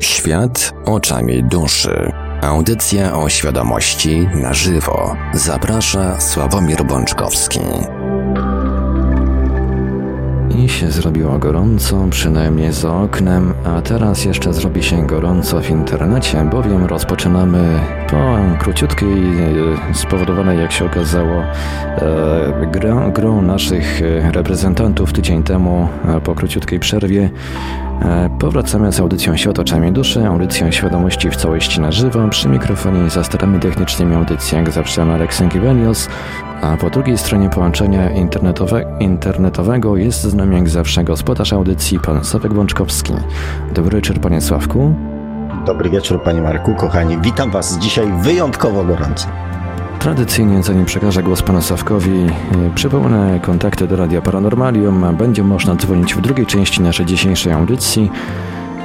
Świat oczami duszy. Audycja o świadomości na żywo. Zaprasza Sławomir Bączkowski. I się zrobiło gorąco, przynajmniej za oknem, a teraz jeszcze zrobi się gorąco w internecie, bowiem rozpoczynamy po króciutkiej, e, spowodowanej jak się okazało, e, grą, naszych e, reprezentantów tydzień temu, po króciutkiej przerwie. Powracamy z audycją Świat oczami duszy, audycją świadomości w całości na żywo. Przy mikrofonie i za starami technicznymi audycji jak zawsze Marek Sękiewelios, a po drugiej stronie połączenia internetowe, internetowego jest z nami jak zawsze gospodarz audycji, pan Sławek Bączkowski. Dobry wieczór, panie Sławku. Dobry wieczór, panie Marku, kochani. Witam was dzisiaj wyjątkowo gorąco. Tradycyjnie, zanim przekażę głos panu Sawkowi, przypomnę kontakty do Radia Paranormalium. Będzie można dzwonić w drugiej części naszej dzisiejszej audycji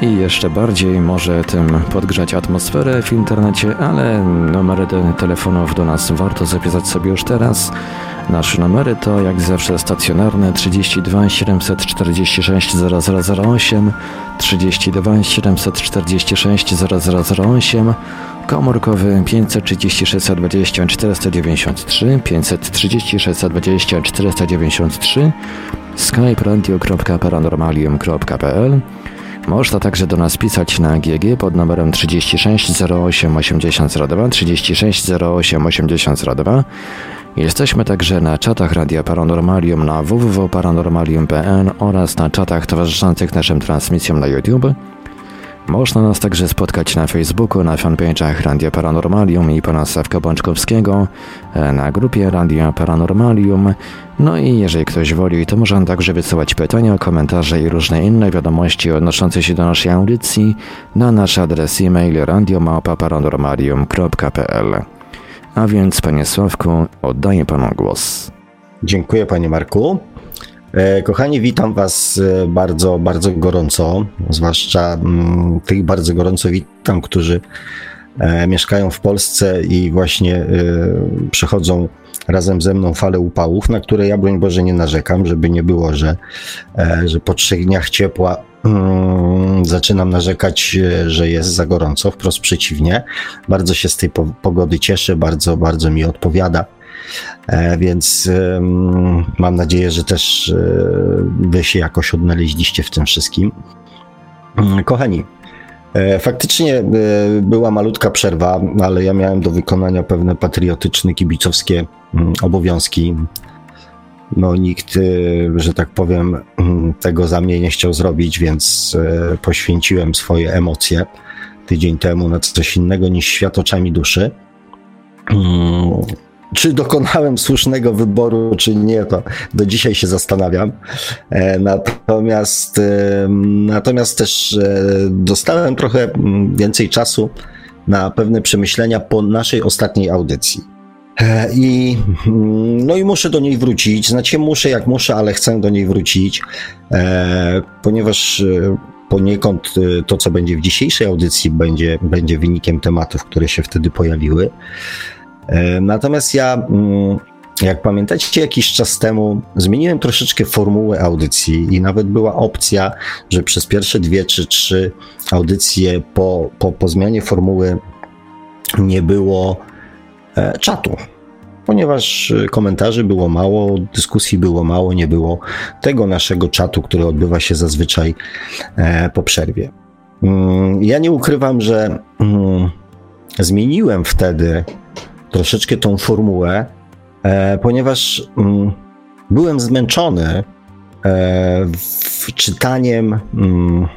i jeszcze bardziej może tym podgrzać atmosferę w internecie, ale numery telefonów do nas warto zapisać sobie już teraz. Nasze numery to jak zawsze stacjonarne 32 746 0008, 32 746 0008, komórkowy 536 20 493, 536 20 493, skype radio.paranormalium.pl można także do nas pisać na GG pod numerem 36 08 8002 36 08 8002. Jesteśmy także na czatach Radia Paranormalium na www.paranormalium.pl oraz na czatach towarzyszących naszym transmisjom na YouTube. Można nas także spotkać na Facebooku, na fanpage'ach Radia Paranormalium i pana Sawka Bączkowskiego, e, na grupie Radia Paranormalium. No i jeżeli ktoś woli, to można także wysyłać pytania, komentarze i różne inne wiadomości odnoszące się do naszej audycji na nasz adres e-mail radiomałpa-paranormalium.pl. A więc, panie Sławku, oddaję panu głos. Dziękuję, panie Marku. E, kochani, witam Was e, bardzo, bardzo gorąco, zwłaszcza mm, tych bardzo gorąco witam, którzy e, mieszkają w Polsce i właśnie przechodzą razem ze mną falę upałów, na które ja broń Boże nie narzekam, żeby nie było, że, że po trzech dniach ciepła mm, zaczynam narzekać, że jest za gorąco, wprost przeciwnie. Bardzo się z tej pogody cieszę, bardzo, bardzo mi odpowiada. E, więc mam nadzieję, że też e, wy się jakoś odnaleźliście w tym wszystkim. Mm, kochani, e, Faktycznie była malutka przerwa, ale ja miałem do wykonania pewne patriotyczne, kibicowskie mm, obowiązki. No, nikt, że tak powiem, mm, tego za mnie nie chciał zrobić, więc poświęciłem swoje emocje tydzień temu na coś innego niż świat oczami duszy czy dokonałem słusznego wyboru, czy nie, to do dzisiaj się zastanawiam. E, natomiast, natomiast też e, dostałem trochę więcej czasu na pewne przemyślenia po naszej ostatniej audycji. E, I, no i muszę do niej wrócić. Znaczy, muszę jak muszę, ale chcę do niej wrócić, ponieważ poniekąd to, co będzie w dzisiejszej audycji, będzie, będzie wynikiem tematów, które się wtedy pojawiły. E, natomiast ja, mm, jak pamiętacie, jakiś czas temu zmieniłem troszeczkę formułę audycji i nawet była opcja, że przez pierwsze dwie czy trzy audycje po, po, po zmianie formuły nie było e, czatu. Ponieważ komentarzy było mało, dyskusji było mało, nie było tego naszego czatu, który odbywa się zazwyczaj e, po przerwie. Mm, ja nie ukrywam, że mm, zmieniłem wtedy troszeczkę tą formułę, e, ponieważ mm, byłem zmęczony e, czytaniem mm,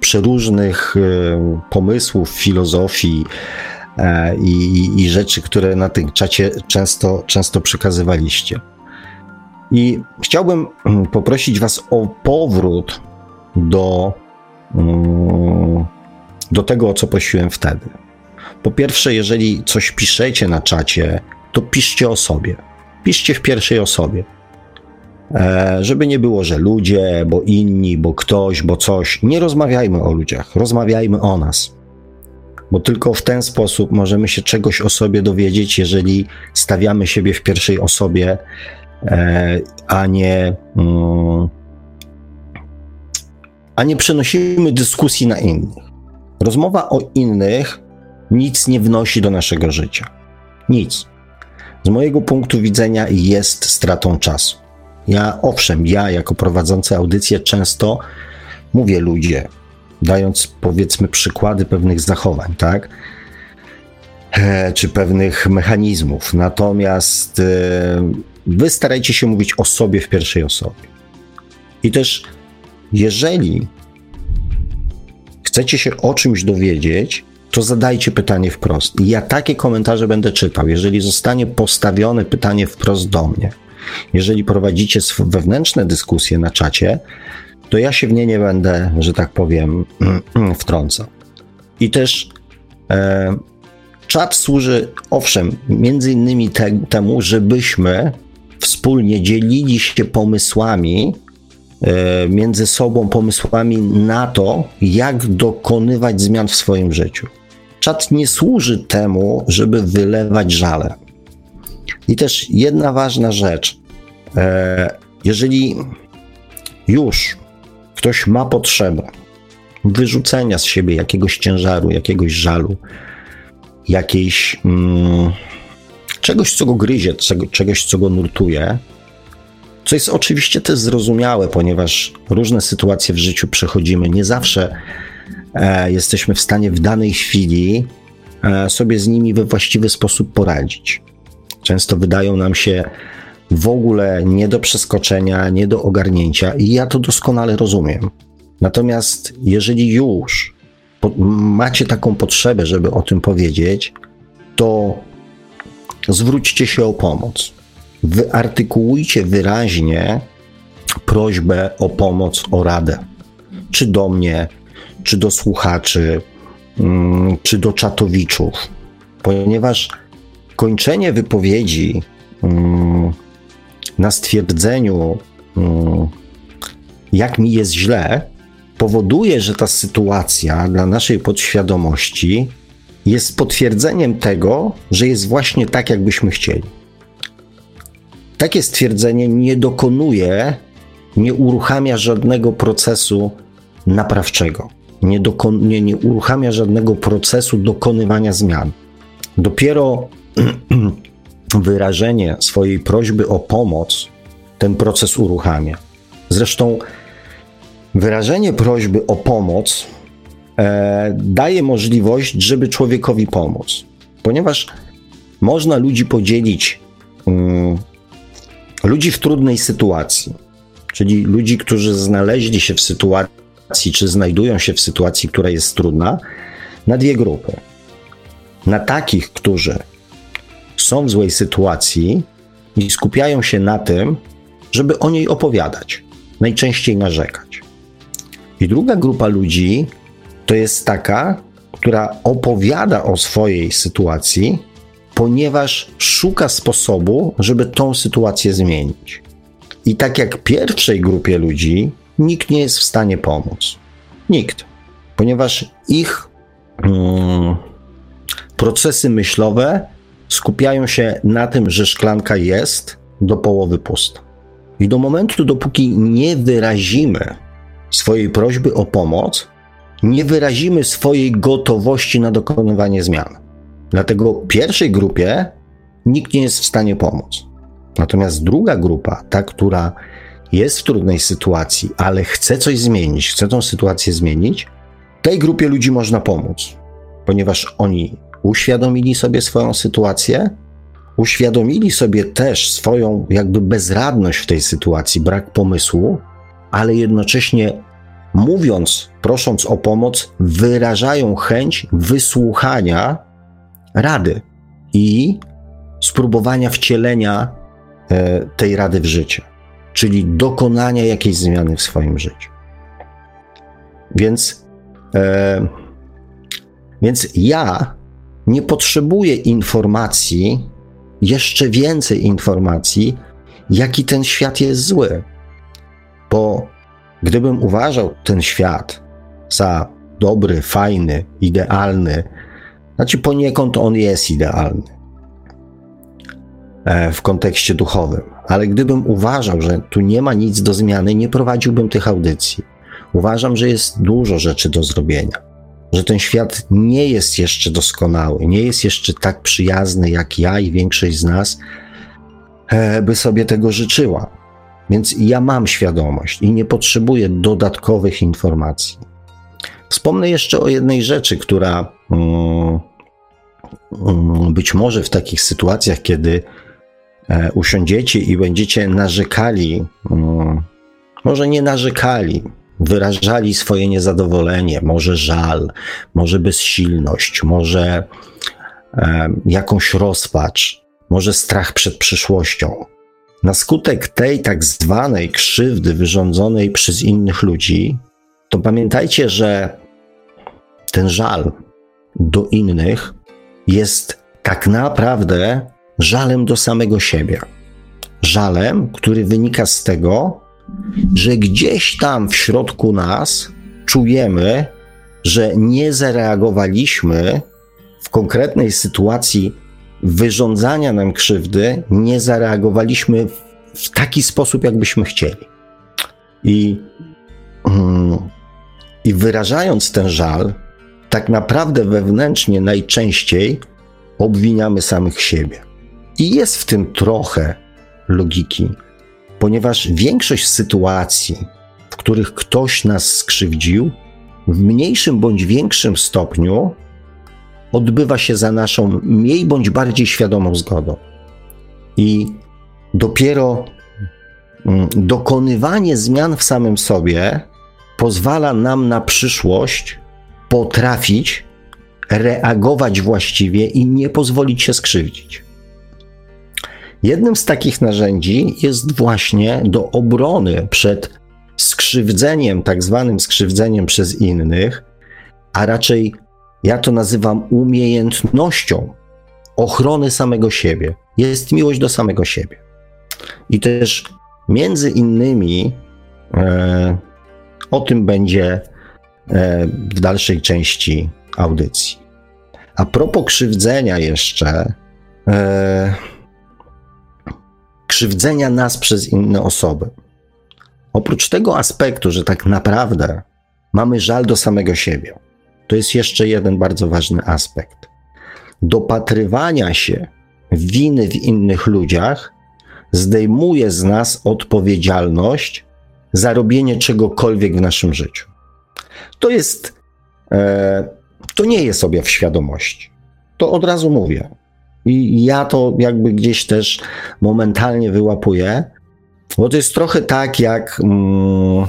przeróżnych e, pomysłów, filozofii i, i, rzeczy, które na tym czacie często, często przekazywaliście. I chciałbym mm, poprosić Was o powrót do, do tego, o co prosiłem wtedy. Po pierwsze, jeżeli coś piszecie na czacie, to piszcie o sobie. Piszcie w pierwszej osobie. E, żeby nie było, że ludzie, bo inni, bo ktoś, bo coś. Nie rozmawiajmy o ludziach, rozmawiajmy o nas. Bo tylko w ten sposób możemy się czegoś o sobie dowiedzieć, jeżeli stawiamy siebie w pierwszej osobie, e, a nie, mm, a nie przenosimy dyskusji na innych. Rozmowa o innych nic nie wnosi do naszego życia. Nic. Z mojego punktu widzenia jest stratą czasu. Ja, owszem, ja jako prowadzący audycję często mówię ludzie, dając powiedzmy przykłady pewnych zachowań, tak? E, czy pewnych mechanizmów. Natomiast e, wy starajcie się mówić o sobie w pierwszej osobie. I też, jeżeli chcecie się o czymś dowiedzieć, to zadajcie pytanie wprost. Ja takie komentarze będę czytał. Jeżeli zostanie postawione pytanie wprost do mnie, jeżeli prowadzicie wewnętrzne dyskusje na czacie, to ja się w nie nie będę, że tak powiem, wtrącał. I też e, czat służy, owszem, między innymi te, temu, żebyśmy wspólnie dzielili się pomysłami e, między sobą, pomysłami na to, jak dokonywać zmian w swoim życiu. Czat nie służy temu, żeby wylewać żale. I też jedna ważna rzecz. E, jeżeli już ktoś ma potrzebę wyrzucenia z siebie jakiegoś ciężaru, jakiegoś żalu, jakiejś mm, czegoś, co go gryzie, czego, czegoś, co go nurtuje, co jest oczywiście też zrozumiałe, ponieważ różne sytuacje w życiu przechodzimy. Nie zawsze jesteśmy w stanie w danej chwili e, sobie z nimi we właściwy sposób poradzić. Często wydają nam się w ogóle nie do przeskoczenia, nie do ogarnięcia, i ja to doskonale rozumiem. Natomiast jeżeli już macie taką potrzebę, żeby o tym powiedzieć, to zwróćcie się o pomoc. Wyartykułujcie wyraźnie prośbę o pomoc, o radę. Czy do mnie, czy do słuchaczy, mm, czy do czatowiczów, ponieważ kończenie wypowiedzi mm, na stwierdzeniu, mm, jak mi jest źle, powoduje, że ta sytuacja dla naszej podświadomości jest potwierdzeniem tego, że jest właśnie tak, jakbyśmy chcieli. Takie stwierdzenie nie dokonuje, nie uruchamia żadnego procesu naprawczego, nie, dokon- nie, nie uruchamia żadnego procesu dokonywania zmian. Dopiero wyrażenie swojej prośby o pomoc ten proces uruchamia. Zresztą wyrażenie prośby o pomoc e, daje możliwość, żeby człowiekowi pomóc, ponieważ można ludzi podzielić, um, ludzi w trudnej sytuacji, czyli ludzi, którzy znaleźli się w sytuacji, czy znajdują się w sytuacji, która jest trudna, na dwie grupy. Na takich, którzy są w złej sytuacji i skupiają się na tym, żeby o niej opowiadać, najczęściej narzekać. I druga grupa ludzi to jest taka, która opowiada o swojej sytuacji, ponieważ szuka sposobu, żeby tą sytuację zmienić. I tak jak pierwszej grupie ludzi, nikt nie jest w stanie pomóc. Nikt. Ponieważ ich mm, procesy myślowe skupiają się na tym, że szklanka jest do połowy pusta. I do momentu, dopóki nie wyrazimy swojej prośby o pomoc, nie wyrazimy swojej gotowości na dokonywanie zmian. Dlatego pierwszej grupie nikt nie jest w stanie pomóc. Natomiast druga grupa, ta, która jest w trudnej sytuacji, ale chce coś zmienić, chce tą sytuację zmienić, tej grupie ludzi można pomóc, ponieważ oni uświadomili sobie swoją sytuację, uświadomili sobie też swoją jakby bezradność w tej sytuacji, brak pomysłu, ale jednocześnie mówiąc, prosząc o pomoc, wyrażają chęć wysłuchania rady i spróbowania wcielenia e, tej rady w życie, czyli dokonania jakiejś zmiany w swoim życiu. Więc, e, więc ja nie potrzebuję informacji, jeszcze więcej informacji, jaki ten świat jest zły. Bo gdybym uważał ten świat za dobry, fajny, idealny, znaczy poniekąd on jest idealny e, w kontekście duchowym, ale gdybym uważał, że tu nie ma nic do zmiany, nie prowadziłbym tych audycji. Uważam, że jest dużo rzeczy do zrobienia. że ten świat nie jest jeszcze doskonały, nie jest jeszcze tak przyjazny, jak ja i większość z nas e, by sobie tego życzyła. Więc ja mam świadomość i nie potrzebuję dodatkowych informacji. Wspomnę jeszcze o jednej rzeczy, która mm, mm, być może w takich sytuacjach, kiedy usiądziecie i będziecie narzekali, mm, może nie narzekali, wyrażali swoje niezadowolenie, może żal, może bezsilność, może e, jakąś rozpacz, może strach przed przyszłością. Na skutek tej tak zwanej krzywdy wyrządzonej przez innych ludzi, to pamiętajcie, że ten żal do innych jest tak naprawdę żalem do samego siebie. Żalem, który wynika z tego, że gdzieś tam w środku nas czujemy, że nie zareagowaliśmy w konkretnej sytuacji wyrządzania nam krzywdy, nie zareagowaliśmy w taki sposób, jakbyśmy chcieli. I, mm, i wyrażając ten żal, tak naprawdę wewnętrznie najczęściej obwiniamy samych siebie. I jest w tym trochę logiki, ponieważ większość sytuacji, w których ktoś nas skrzywdził, w mniejszym bądź większym stopniu odbywa się za naszą mniej bądź bardziej świadomą zgodą. I dopiero mm, dokonywanie zmian w samym sobie pozwala nam na przyszłość potrafić reagować właściwie i nie pozwolić się skrzywdzić. Jednym z takich narzędzi jest właśnie do obrony przed skrzywdzeniem, tak zwanym skrzywdzeniem przez innych, a raczej ja to nazywam umiejętnością ochrony samego siebie. Jest miłość do samego siebie. I też między innymi e, o tym będzie e, w dalszej części audycji. A propos krzywdzenia jeszcze, e, krzywdzenia nas przez inne osoby. Oprócz tego aspektu, że tak naprawdę mamy żal do samego siebie, to jest jeszcze jeden bardzo ważny aspekt. Dopatrywania się winy w innych ludziach zdejmuje z nas odpowiedzialność za robienie czegokolwiek w naszym życiu. To jest, e, to nie jest objaw świadomości. To od razu mówię. I ja to jakby gdzieś też momentalnie wyłapuję, bo to jest trochę tak jak, mm,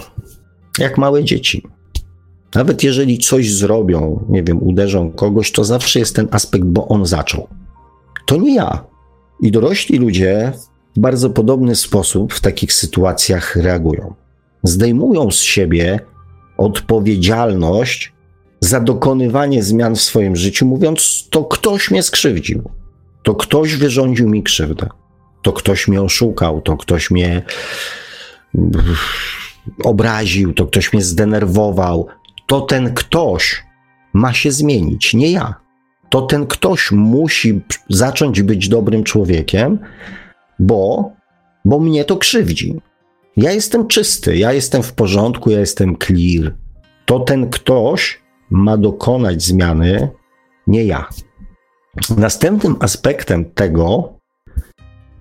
jak małe dzieci. Nawet jeżeli coś zrobią, nie wiem, uderzą kogoś, to zawsze jest ten aspekt, bo on zaczął. To nie ja. I dorośli ludzie w bardzo podobny sposób w takich sytuacjach reagują. Zdejmują z siebie odpowiedzialność za dokonywanie zmian w swoim życiu, mówiąc, to ktoś mnie skrzywdził, to ktoś wyrządził mi krzywdę, to ktoś mnie oszukał, to ktoś mnie obraził, to ktoś mnie zdenerwował, to ten ktoś ma się zmienić, nie ja. To ten ktoś musi zacząć być dobrym człowiekiem, bo, bo mnie to krzywdzi. Ja jestem czysty, ja jestem w porządku, ja jestem clear. To ten ktoś ma dokonać zmiany, nie ja. Następnym aspektem tego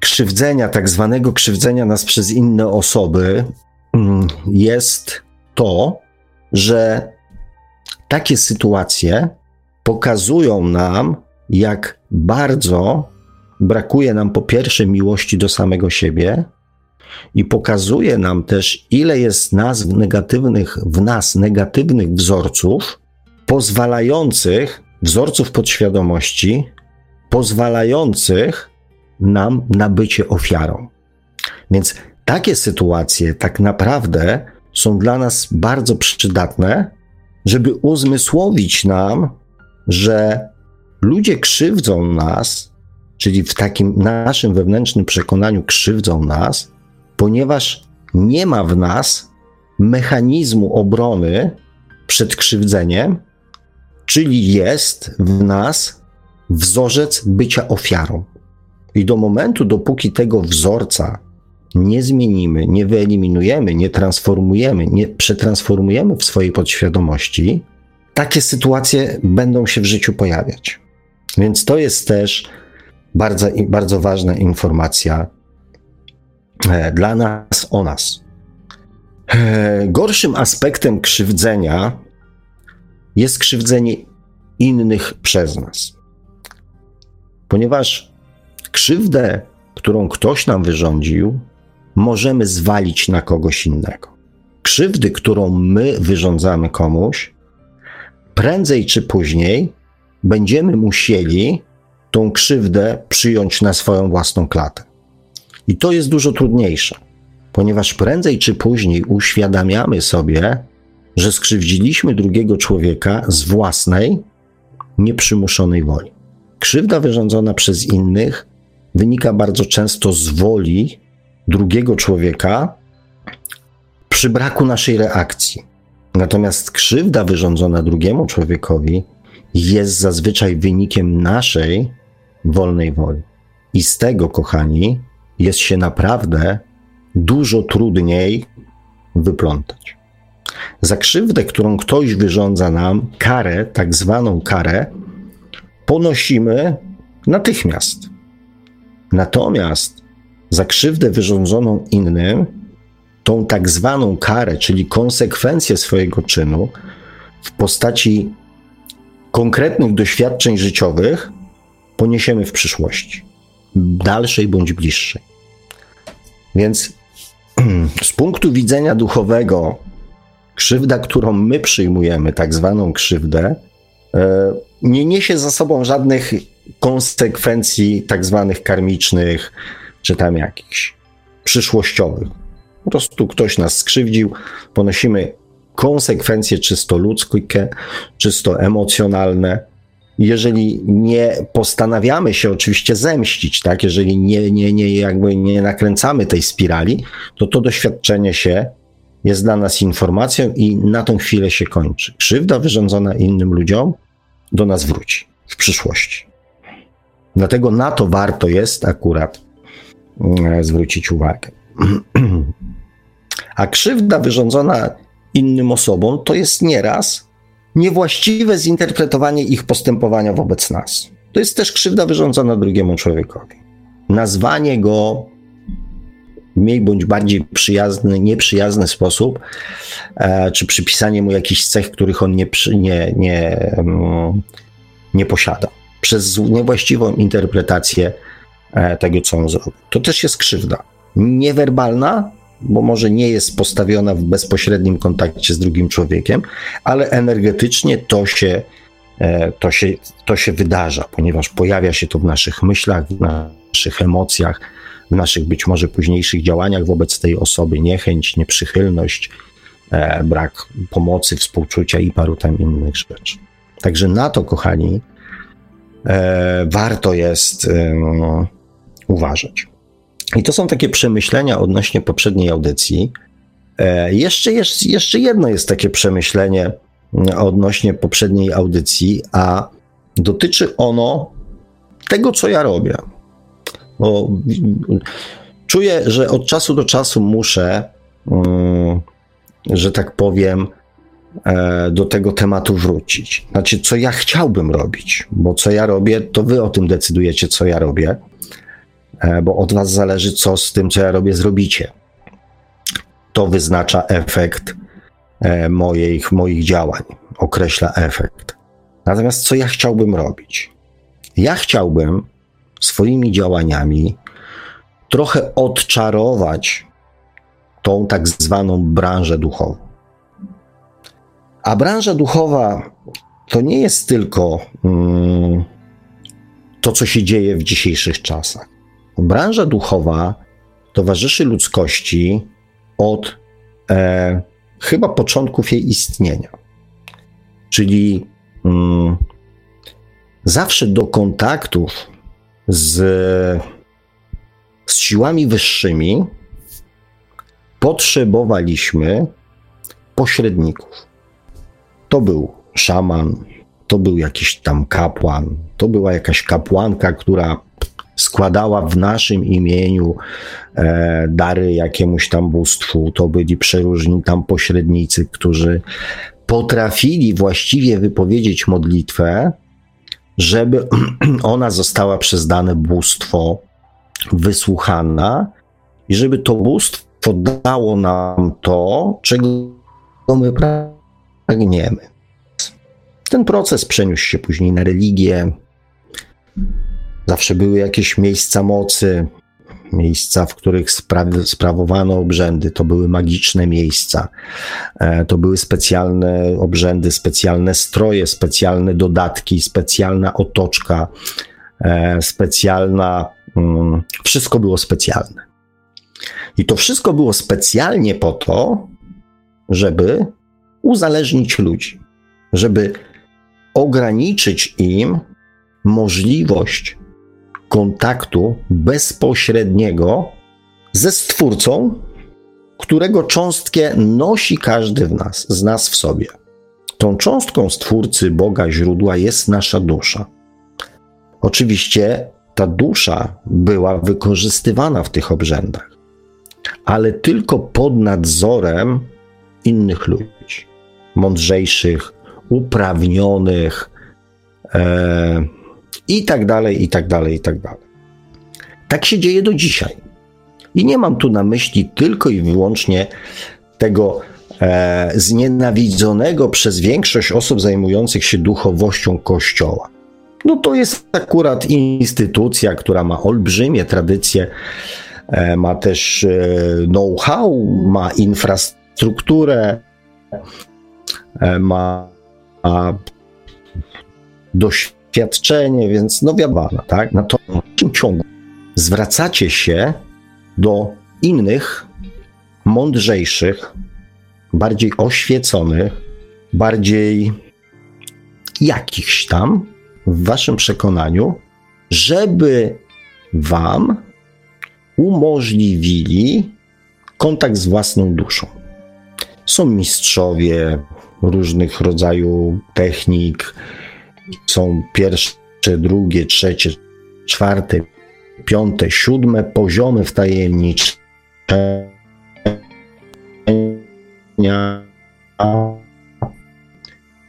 krzywdzenia, tak zwanego krzywdzenia nas przez inne osoby, mm, jest to, że takie sytuacje pokazują nam, jak bardzo brakuje nam po pierwsze miłości do samego siebie i pokazuje nam też, ile jest nas negatywnych, w nas negatywnych wzorców, pozwalających, wzorców podświadomości, pozwalających nam na bycie ofiarą. Więc takie sytuacje tak naprawdę są dla nas bardzo przydatne, żeby uzmysłowić nam, że ludzie krzywdzą nas, czyli w takim naszym wewnętrznym przekonaniu krzywdzą nas, ponieważ nie ma w nas mechanizmu obrony przed krzywdzeniem, czyli jest w nas wzorzec bycia ofiarą. I do momentu, dopóki tego wzorca nie zmienimy, nie wyeliminujemy, nie transformujemy, nie przetransformujemy w swojej podświadomości, takie sytuacje będą się w życiu pojawiać. Więc to jest też bardzo, bardzo ważna informacja e, dla nas o nas. E, gorszym aspektem krzywdzenia jest krzywdzenie innych przez nas. Ponieważ krzywdę, którą ktoś nam wyrządził, możemy zwalić na kogoś innego. Krzywdy, którą my wyrządzamy komuś, prędzej czy później będziemy musieli tą krzywdę przyjąć na swoją własną klatę. I to jest dużo trudniejsze, ponieważ prędzej czy później uświadamiamy sobie, że skrzywdziliśmy drugiego człowieka z własnej, nieprzymuszonej woli. Krzywda wyrządzona przez innych wynika bardzo często z woli drugiego człowieka przy braku naszej reakcji. Natomiast krzywda wyrządzona drugiemu człowiekowi jest zazwyczaj wynikiem naszej wolnej woli. I z tego, kochani, jest się naprawdę dużo trudniej wyplątać. Za krzywdę, którą ktoś wyrządza nam, karę, tak zwaną karę, ponosimy natychmiast. Natomiast za krzywdę wyrządzoną innym, tą tak zwaną karę, czyli konsekwencję swojego czynu w postaci konkretnych doświadczeń życiowych, poniesiemy w przyszłości, dalszej bądź bliższej. Więc z punktu widzenia duchowego, krzywda, którą my przyjmujemy, tak zwaną krzywdę, e, nie niesie za sobą żadnych konsekwencji, tak zwanych karmicznych, czy tam jakichś przyszłościowych. Po prostu ktoś nas skrzywdził, ponosimy konsekwencje czysto ludzkie, czysto emocjonalne. Jeżeli nie postanawiamy się oczywiście zemścić, tak, jeżeli nie, nie, nie, jakby nie nakręcamy tej spirali, to to doświadczenie się jest dla nas informacją i na tą chwilę się kończy. Krzywda wyrządzona innym ludziom do nas wróci w przyszłości. Dlatego na to warto jest akurat mm, zwrócić uwagę. A krzywda wyrządzona innym osobom to jest nieraz niewłaściwe zinterpretowanie ich postępowania wobec nas. To jest też krzywda wyrządzona drugiemu człowiekowi. Nazwanie go mniej bądź bardziej przyjazny, nieprzyjazny sposób, e, czy przypisanie mu jakichś cech, których on nie, nie, nie, mm, nie posiada, przez niewłaściwą interpretację e, tego, co on zrobił. To też jest krzywda. Niewerbalna, bo może nie jest postawiona w bezpośrednim kontakcie z drugim człowiekiem, ale energetycznie to się, e, to się, to się wydarza, ponieważ pojawia się to w naszych myślach, w naszych emocjach, w naszych być może późniejszych działaniach wobec tej osoby, niechęć, nieprzychylność, e, brak pomocy, współczucia i paru tam innych rzeczy. Także na to, kochani, e, warto jest uważać. I to są takie przemyślenia odnośnie poprzedniej audycji. E, jeszcze, jeszcze jedno jest takie przemyślenie odnośnie poprzedniej audycji, a dotyczy ono tego, co ja robię. Bo czuję, że od czasu do czasu muszę, mm, że tak powiem, e, do tego tematu wrócić. Znaczy, co ja chciałbym robić, bo co ja robię, to wy o tym decydujecie, co ja robię. E, bo od Was zależy, co z tym, co ja robię, zrobicie. To wyznacza efekt e, moich, moich działań, określa efekt. Natomiast co ja chciałbym robić? Ja chciałbym swoimi działaniami trochę odczarować tą tak zwaną branżę duchową. A branża duchowa to nie jest tylko mm, to, co się dzieje w dzisiejszych czasach. Branża duchowa towarzyszy ludzkości od e, chyba początków jej istnienia. Czyli mm, zawsze do kontaktów z, z siłami wyższymi potrzebowaliśmy pośredników. To był szaman, to był jakiś tam kapłan, to była jakaś kapłanka, która składała w naszym imieniu e, dary jakiemuś tam bóstwu. To byli przeróżni tam pośrednicy, którzy potrafili właściwie wypowiedzieć modlitwę, żeby ona została przez dane bóstwo wysłuchana i żeby to bóstwo dało nam to, czego my pragniemy. Ten proces przeniósł się później na religię. Zawsze były jakieś miejsca mocy, miejsca, w których spra- sprawowano obrzędy. To były magiczne miejsca, e, to były specjalne obrzędy, specjalne stroje, specjalne dodatki, specjalna otoczka, e, specjalna. Mm, wszystko było specjalne. I to wszystko było specjalnie po to, żeby uzależnić ludzi, żeby ograniczyć im możliwość kontaktu bezpośredniego ze Stwórcą, którego cząstkę nosi każdy w nas, z nas w sobie. Tą cząstką Stwórcy, Boga, źródła jest nasza dusza. Oczywiście ta dusza była wykorzystywana w tych obrzędach, ale tylko pod nadzorem innych ludzi, mądrzejszych, uprawnionych, e, i tak dalej, i tak dalej, i tak dalej. Tak się dzieje do dzisiaj. I nie mam tu na myśli tylko i wyłącznie tego e, znienawidzonego przez większość osób zajmujących się duchowością Kościoła. No to jest akurat instytucja, która ma olbrzymie tradycje, e, ma też e, know-how, ma infrastrukturę, e, ma, ma doświadczenie świadczenie, więc no wiadomo, tak? Na to ciągu zwracacie się do innych, mądrzejszych, bardziej oświeconych, bardziej jakichś tam, w waszym przekonaniu, żeby wam umożliwili kontakt z własną duszą. Są mistrzowie różnych rodzajów technik, są pierwsze, drugie, trzecie, czwarte, piąte, siódme poziomy wtajemniczenia,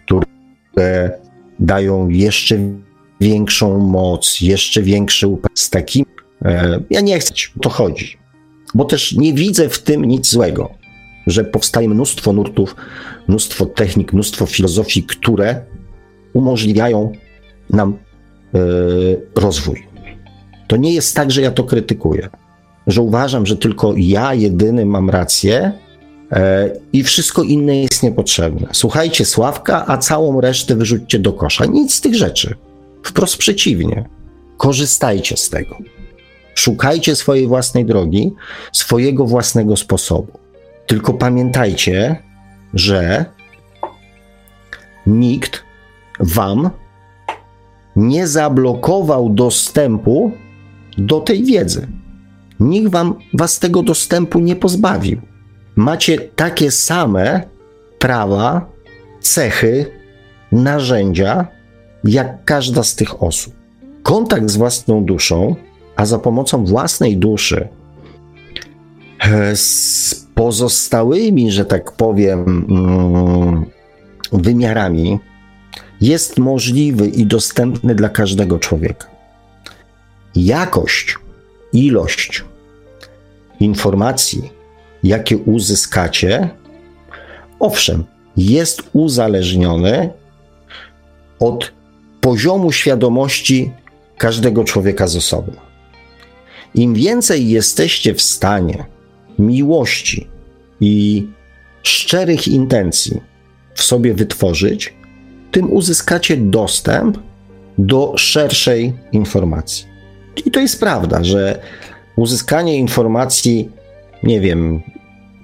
które dają jeszcze większą moc, jeszcze większy z takim. E, ja nie chcę, to chodzi, bo też nie widzę w tym nic złego, że powstaje mnóstwo nurtów, mnóstwo technik, mnóstwo filozofii, które umożliwiają nam e, rozwój. To nie jest tak, że ja to krytykuję, że uważam, że tylko ja jedyny mam rację e, i wszystko inne jest niepotrzebne. Słuchajcie Sławka, a całą resztę wyrzućcie do kosza. Nic z tych rzeczy. Wprost przeciwnie. Korzystajcie z tego. Szukajcie swojej własnej drogi, swojego własnego sposobu. Tylko pamiętajcie, że nikt wam nie zablokował dostępu do tej wiedzy. Nikt wam was tego dostępu nie pozbawił. Macie takie same prawa, cechy, narzędzia, jak każda z tych osób. Kontakt z własną duszą, a za pomocą własnej duszy e, z pozostałymi, że tak powiem, mm, wymiarami jest możliwy i dostępny dla każdego człowieka. Jakość, ilość informacji, jakie uzyskacie, owszem, jest uzależniony od poziomu świadomości każdego człowieka z osobna. Im więcej jesteście w stanie miłości i szczerych intencji w sobie wytworzyć, tym uzyskacie dostęp do szerszej informacji. I to jest prawda, że uzyskanie informacji, nie wiem,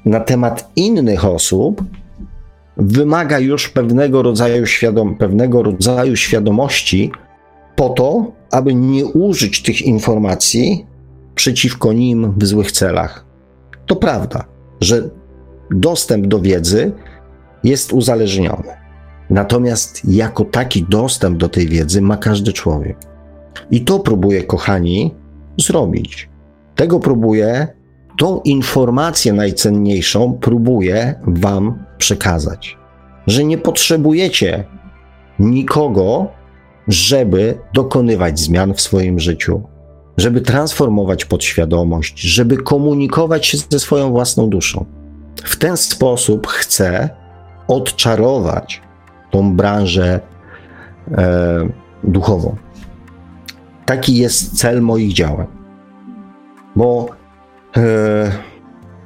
na temat innych osób wymaga już pewnego rodzaju, świadom, pewnego rodzaju świadomości po to, aby nie użyć tych informacji przeciwko nim w złych celach. To prawda, że dostęp do wiedzy jest uzależniony. Natomiast jako taki dostęp do tej wiedzy ma każdy człowiek. I to próbuję, kochani, zrobić. Tego próbuję, tą informację najcenniejszą próbuję Wam przekazać. że nie potrzebujecie nikogo, żeby dokonywać zmian w swoim życiu, żeby transformować podświadomość, żeby komunikować się ze swoją własną duszą. W ten sposób chcę odczarować tą branżę e, duchową. Taki jest cel moich działań. Bo e,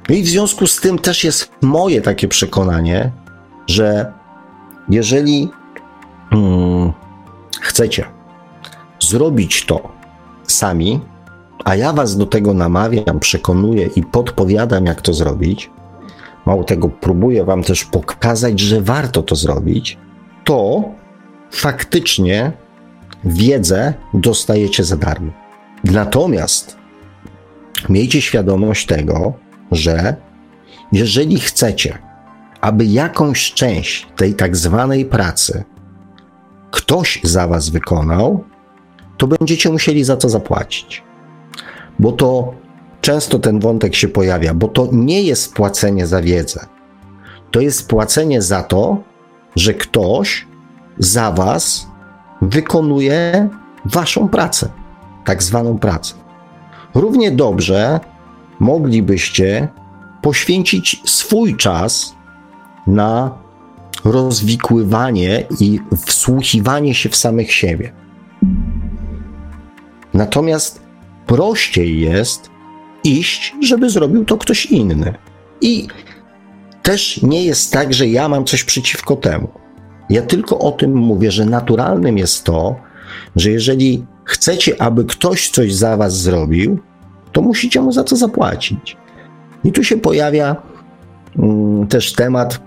i w związku z tym też jest moje takie przekonanie, że jeżeli hmm, chcecie zrobić to sami, a ja was do tego namawiam, przekonuję i podpowiadam, jak to zrobić, mało tego, próbuję wam też pokazać, że warto to zrobić, to faktycznie wiedzę dostajecie za darmo. Natomiast miejcie świadomość tego, że jeżeli chcecie, aby jakąś część tej tak zwanej pracy ktoś za was wykonał, to będziecie musieli za to zapłacić. Bo to często ten wątek się pojawia, bo to nie jest płacenie za wiedzę. To jest płacenie za to, że ktoś za was wykonuje waszą pracę, tak zwaną pracę. Równie dobrze moglibyście poświęcić swój czas na rozwikływanie i wsłuchiwanie się w samych siebie. Natomiast prościej jest iść, żeby zrobił to ktoś inny. I też nie jest tak, że ja mam coś przeciwko temu. Ja tylko o tym mówię, że naturalnym jest to, że jeżeli chcecie, aby ktoś coś za was zrobił, to musicie mu za to zapłacić. I tu się pojawia mm, też temat,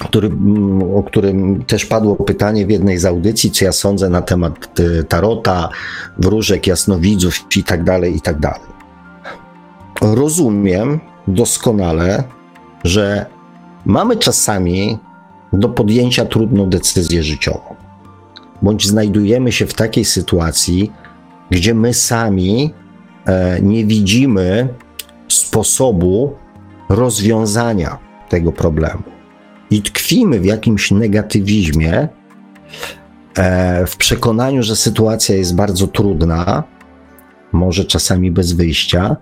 który, mm, o którym też padło pytanie w jednej z audycji, co ja sądzę na temat y, tarota, wróżek, jasnowidzów i tak dalej, i tak dalej. Rozumiem doskonale, że mamy czasami do podjęcia trudną decyzję życiową, bądź znajdujemy się w takiej sytuacji, gdzie my sami e, nie widzimy sposobu rozwiązania tego problemu. I tkwimy w jakimś negatywizmie, e, w przekonaniu, że sytuacja jest bardzo trudna, może czasami bez wyjścia,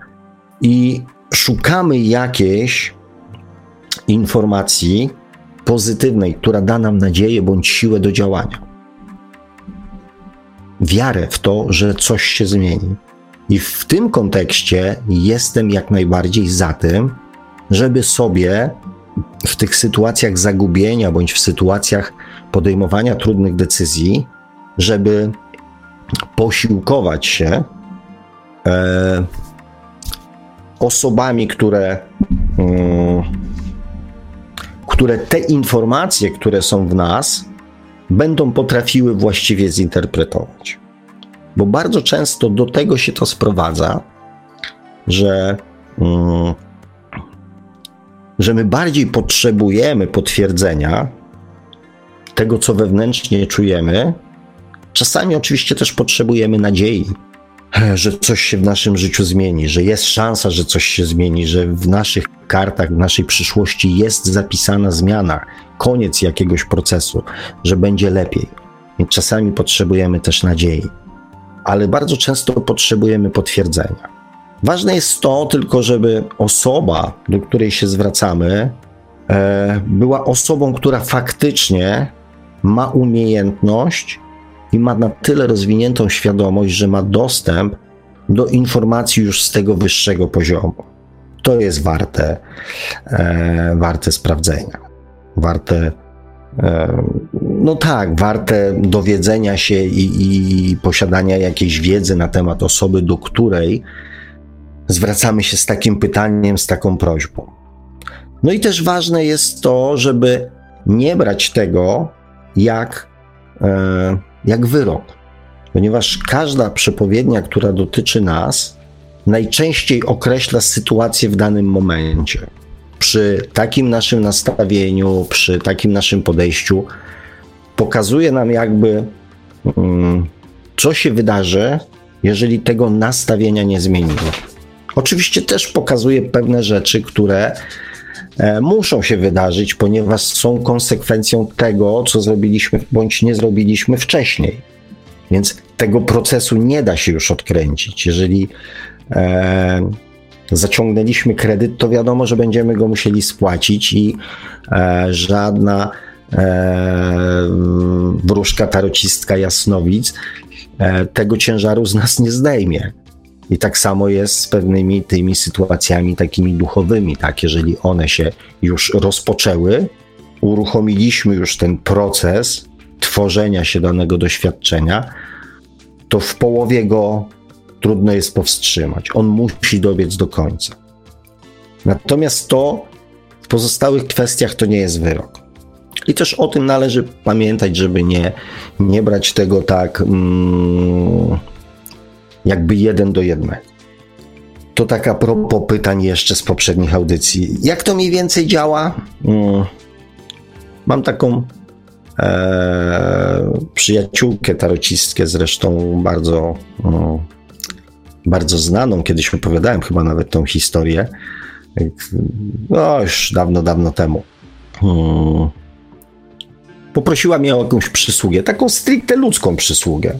i szukamy jakiejś informacji pozytywnej, która da nam nadzieję bądź siłę do działania. Wiarę w to, że coś się zmieni. I w tym kontekście jestem jak najbardziej za tym, żeby sobie w tych sytuacjach zagubienia bądź w sytuacjach podejmowania trudnych decyzji, żeby posiłkować się e, osobami, które, mm, które te informacje, które są w nas, będą potrafiły właściwie zinterpretować. Bo bardzo często do tego się to sprowadza, że, mm, że my bardziej potrzebujemy potwierdzenia tego, co wewnętrznie czujemy. Czasami oczywiście też potrzebujemy nadziei, że coś się w naszym życiu zmieni, że jest szansa, że coś się zmieni, że w naszych kartach, w naszej przyszłości jest zapisana zmiana, koniec jakiegoś procesu, że będzie lepiej. Więc czasami potrzebujemy też nadziei ale bardzo często potrzebujemy potwierdzenia. Ważne jest to tylko, żeby osoba, do której się zwracamy, e, była osobą, która faktycznie ma umiejętność i ma na tyle rozwiniętą świadomość, że ma dostęp do informacji już z tego wyższego poziomu. To jest warte, e, warte sprawdzenia, warte no tak, warte dowiedzenia się i, i, posiadania jakiejś wiedzy na temat osoby, do której zwracamy się z takim pytaniem, z taką prośbą. No i też ważne jest to, żeby nie brać tego jak, e, jak wyrok, ponieważ każda przepowiednia, która dotyczy nas, najczęściej określa sytuację w danym momencie przy takim naszym nastawieniu, przy takim naszym podejściu, pokazuje nam jakby, um, co się wydarzy, jeżeli tego nastawienia nie zmienimy. Oczywiście też pokazuje pewne rzeczy, które muszą się wydarzyć, ponieważ są konsekwencją tego, co zrobiliśmy bądź nie zrobiliśmy wcześniej. Więc tego procesu nie da się już odkręcić. Jeżeli e, zaciągnęliśmy kredyt, to wiadomo, że będziemy go musieli spłacić i e, żadna e, wróżka tarocistka jasnowic e, tego ciężaru z nas nie zdejmie. I tak samo jest z pewnymi tymi sytuacjami takimi duchowymi, tak? Jeżeli one się już rozpoczęły, uruchomiliśmy już ten proces tworzenia się danego doświadczenia, to w połowie go trudno jest powstrzymać. On musi dobiec do końca. Natomiast to w pozostałych kwestiach to nie jest wyrok. I też o tym należy pamiętać, żeby nie, nie brać tego tak mm, jakby jeden do jednego. To taka propos pytań jeszcze z poprzednich audycji. Jak to mniej więcej działa? Mm, mam taką e, przyjaciółkę tarocistkę, zresztą bardzo, mm, bardzo znaną. Kiedyś opowiadałem chyba nawet tą historię. No, już dawno, dawno temu. Hmm. Poprosiła mnie o jakąś przysługę, taką stricte ludzką przysługę.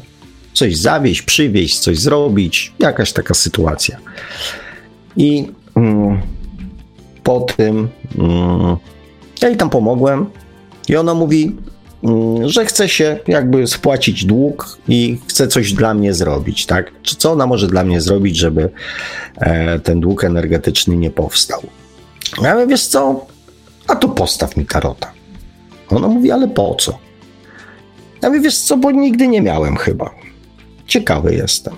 Coś zawieść, przywieźć, coś zrobić, jakaś taka sytuacja. I mm, po tym mm, ja jej tam pomogłem i ona mówi, mm, że chce się jakby spłacić dług i chce coś dla mnie zrobić, tak? Co ona może dla mnie zrobić, żeby e, ten dług energetyczny nie powstał? Ja mówię, wiesz co? A to postaw mi tarota. Ona mówi, ale po co? Ja mówię, wiesz co, bo nigdy nie miałem chyba. Ciekawy jestem.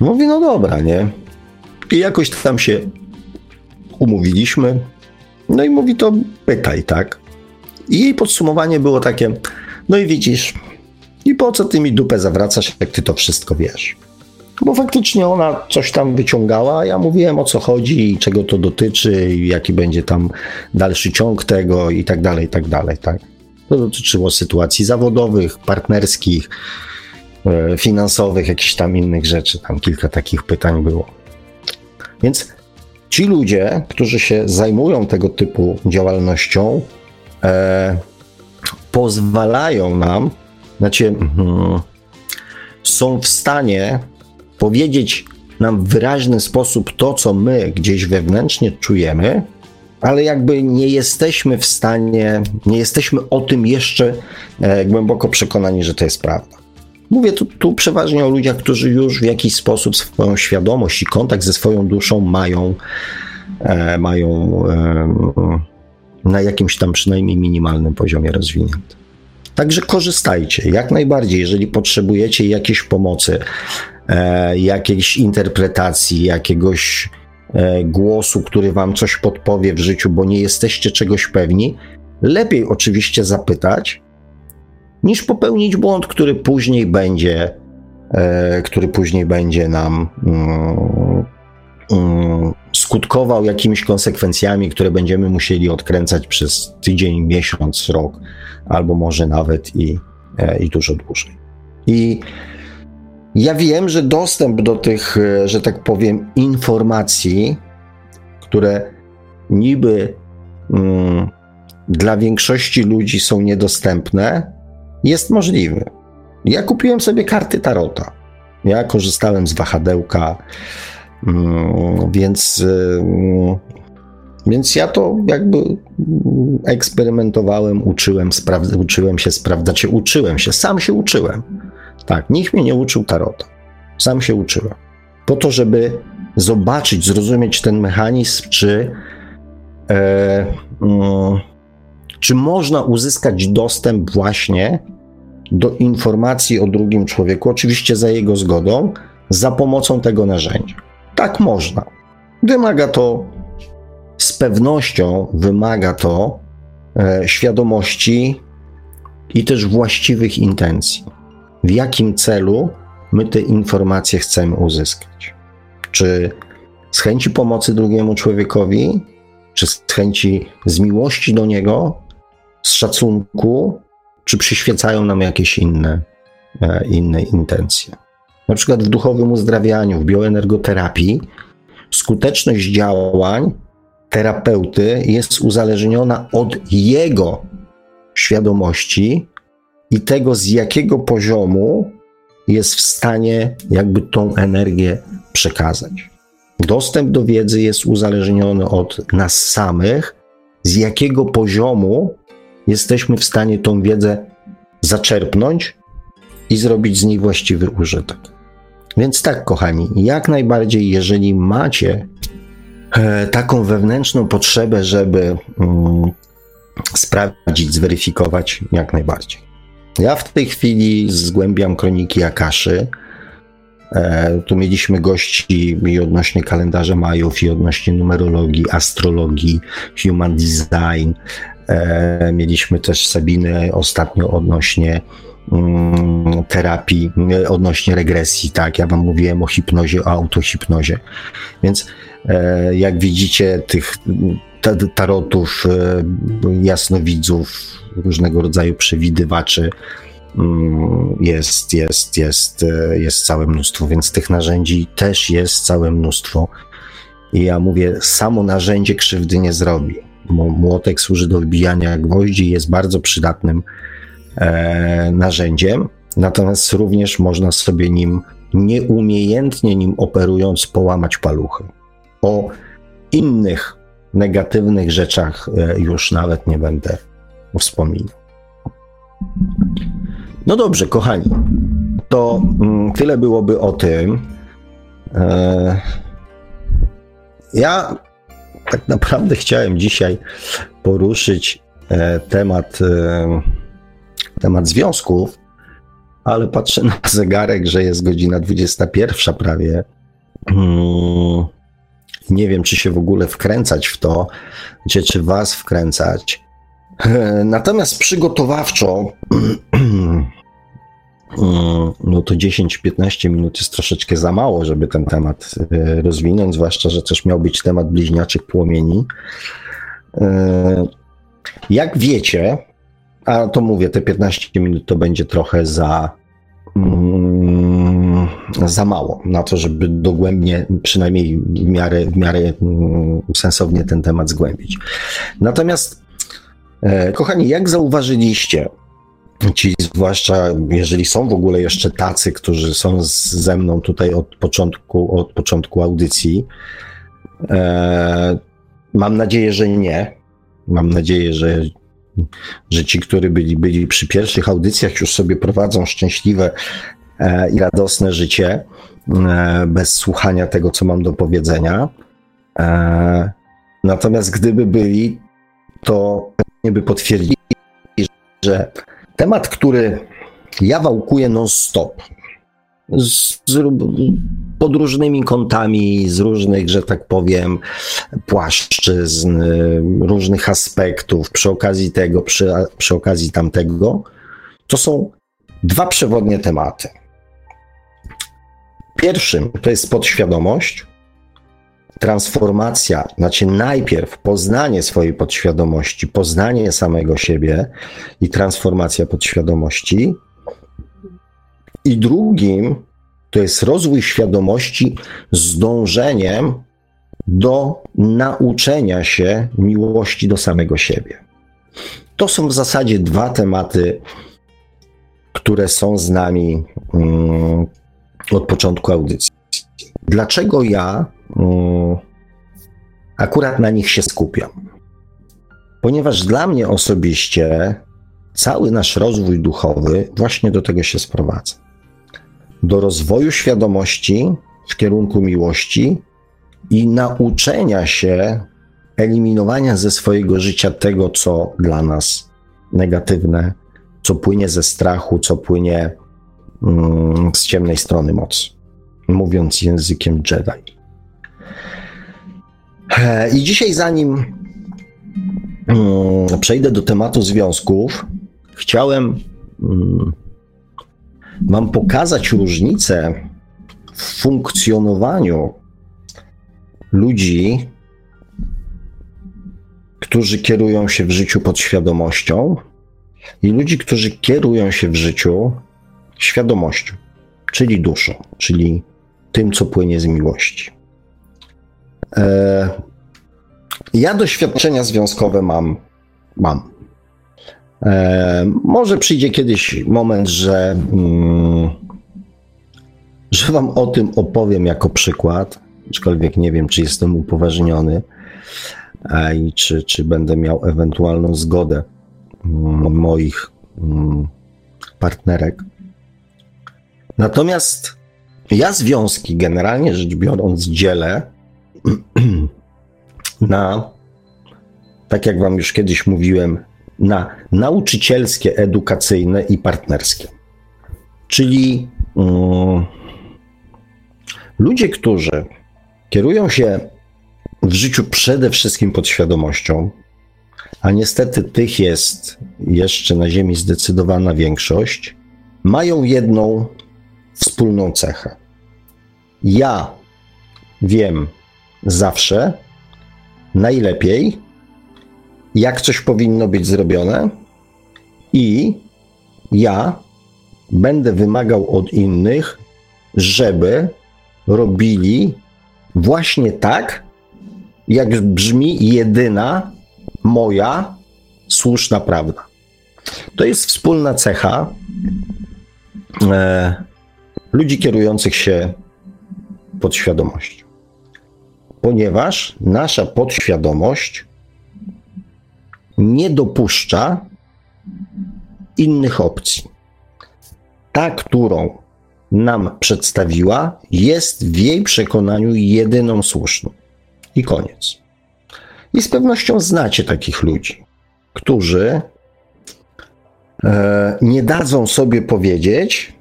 Mówi, no dobra, nie? I jakoś tam się umówiliśmy. No i mówi, to pytaj, tak? I jej podsumowanie było takie, no i widzisz, i po co ty mi dupę zawracasz, jak ty to wszystko wiesz? Bo faktycznie ona coś tam wyciągała, ja mówiłem o co chodzi i czego to dotyczy, i jaki będzie tam dalszy ciąg tego i tak dalej, i tak dalej, tak? To dotyczyło sytuacji zawodowych, partnerskich, finansowych, jakichś tam innych rzeczy. Tam kilka takich pytań było. Więc ci ludzie, którzy się zajmują tego typu działalnością, e, pozwalają nam, znaczy, mm, są w stanie powiedzieć nam w wyraźny sposób to, co my gdzieś wewnętrznie czujemy, ale jakby nie jesteśmy w stanie, nie jesteśmy o tym jeszcze e, głęboko przekonani, że to jest prawda. Mówię tu, tu, przeważnie o ludziach, którzy już w jakiś sposób swoją świadomość i kontakt ze swoją duszą mają, e, mają e, na jakimś tam przynajmniej minimalnym poziomie rozwinięty. Także korzystajcie jak najbardziej, jeżeli potrzebujecie jakiejś pomocy, e, jakiejś interpretacji, jakiegoś e, głosu, który wam coś podpowie w życiu, bo nie jesteście czegoś pewni, lepiej oczywiście zapytać, niż popełnić błąd, który później będzie, e, który później będzie nam mm, mm, skutkował jakimiś konsekwencjami, które będziemy musieli odkręcać przez tydzień, miesiąc, rok, albo może nawet i, e, i dużo dłużej. I ja wiem, że dostęp do tych, e, że tak powiem, informacji, które niby mm, dla większości ludzi są niedostępne, jest możliwy. Ja kupiłem sobie karty Tarota. Ja korzystałem z wahadełka, mm, więc, mm, więc ja to jakby eksperymentowałem, uczyłem, sprawdza, uczyłem się sprawdzać, znaczy uczyłem się, sam się uczyłem. Tak, nikt mnie nie uczył Tarota. Sam się uczyłem. Po to, żeby zobaczyć, zrozumieć ten mechanizm, czy, e, mm, czy można uzyskać dostęp właśnie do informacji o drugim człowieku, oczywiście za jego zgodą, za pomocą tego narzędzia. Tak można. Wymaga to z pewnością, wymaga to e, świadomości i też właściwych intencji. W jakim celu my te informacje chcemy uzyskać? Czy z chęci pomocy drugiemu człowiekowi, czy z chęci z miłości do niego, z szacunku, czy przyświecają nam jakieś inne, e, inne intencje. Na przykład w duchowym uzdrawianiu, w bioenergoterapii, skuteczność działań terapeuty jest uzależniona od jego świadomości i tego, z jakiego poziomu jest w stanie jakby tą energię przekazać. Dostęp do wiedzy jest uzależniony od nas samych, z jakiego poziomu jesteśmy w stanie tą wiedzę zaczerpnąć i zrobić z niej właściwy użytek. Więc tak, kochani, jak najbardziej, jeżeli macie e, taką wewnętrzną potrzebę, żeby mm, sprawdzić, zweryfikować, jak najbardziej. Ja w tej chwili zgłębiam kroniki Akaszy. E, tu mieliśmy gości i odnośnie kalendarza Majów, i odnośnie numerologii, astrologii, human design. E, mieliśmy też Sabinę ostatnio odnośnie mm, terapii, odnośnie regresji, tak, ja wam mówiłem o hipnozie, o autohipnozie, więc e, jak widzicie tych tarotów, e, jasnowidzów, różnego rodzaju przewidywaczy mm, jest, jest, jest, jest całe mnóstwo, więc tych narzędzi też jest całe mnóstwo. I ja mówię, samo narzędzie krzywdy nie zrobi. Młotek służy do wbijania gwoździ, jest bardzo przydatnym e, narzędziem, natomiast również można sobie nim nieumiejętnie nim operując połamać paluchy. O innych negatywnych rzeczach e, już nawet nie będę wspominał. No dobrze, kochani, to mm, tyle byłoby o tym. E, ja tak naprawdę chciałem dzisiaj poruszyć e, temat, temat związków, ale patrzę na zegarek, że jest godzina 21 prawie. Hmm nie wiem, czy się w ogóle wkręcać w to, czy, czy was wkręcać. Natomiast przygotowawczo, no to 10-15 minut jest troszeczkę za mało, żeby ten temat e, rozwinąć, zwłaszcza, że też miał być temat bliźniaczych płomieni. E, jak wiecie, a to mówię, te 15 minut to będzie trochę za mm, za mało na to, żeby dogłębnie, przynajmniej w miarę, w miarę mm, sensownie ten temat zgłębić. Natomiast, e, kochani, jak zauważyliście, ci zwłaszcza jeżeli są w ogóle jeszcze tacy, którzy są ze mną tutaj od początku, od początku audycji, e, mam nadzieję, że nie. Mam nadzieję, że że ci, którzy byli, byli przy pierwszych audycjach, już sobie prowadzą szczęśliwe e, i radosne życie e, bez słuchania tego, co mam do powiedzenia. E, natomiast gdyby byli, to nie by potwierdzili, że temat, który ja wałkuję non-stop, z, z, pod różnymi kątami, z różnych, że tak powiem, płaszczyzn, różnych aspektów, przy okazji tego, przy, przy okazji tamtego, to są dwa przewodnie tematy. Pierwszym to jest podświadomość, transformacja, znaczy najpierw poznanie swojej podświadomości, poznanie samego siebie i transformacja podświadomości, i drugim to jest rozwój świadomości z dążeniem do nauczenia się miłości do samego siebie. To są w zasadzie dwa tematy, które są z nami um, od początku audycji. Dlaczego ja akurat na nich się skupiam? Ponieważ dla mnie osobiście cały nasz rozwój duchowy właśnie do tego się sprowadza do rozwoju świadomości w kierunku miłości i nauczenia się eliminowania ze swojego życia tego, co dla nas negatywne, co płynie ze strachu, co płynie mm, z ciemnej strony mocy, mówiąc językiem Jedi. E, I dzisiaj, zanim mm, przejdę do tematu związków, chciałem mm, mam pokazać różnicę w funkcjonowaniu ludzi, którzy kierują się w życiu podświadomością i ludzi, którzy kierują się w życiu świadomością, czyli duszą, czyli tym, co płynie z miłości. E, Ja doświadczenia związkowe mam. Mam. E, może przyjdzie kiedyś moment, że, mm, że Wam o tym opowiem jako przykład, aczkolwiek nie wiem, czy jestem upoważniony a i czy, czy będę miał ewentualną zgodę mm, moich mm, partnerek. Natomiast ja związki, generalnie rzecz biorąc, dzielę na, tak jak Wam już kiedyś mówiłem, na nauczycielskie, edukacyjne i partnerskie. Czyli um, ludzie, którzy kierują się w życiu przede wszystkim podświadomością, a niestety tych jest jeszcze na Ziemi zdecydowana większość, mają jedną wspólną cechę. Ja wiem zawsze najlepiej, jak coś powinno być zrobione, i ja będę wymagał od innych, żeby robili właśnie tak, jak brzmi jedyna moja słuszna prawda. To jest wspólna cecha e, ludzi kierujących się podświadomością. Ponieważ nasza podświadomość nie dopuszcza innych opcji. Ta, którą nam przedstawiła, jest w jej przekonaniu jedyną słuszną. I koniec. I z pewnością znacie takich ludzi, którzy e, nie dadzą sobie powiedzieć,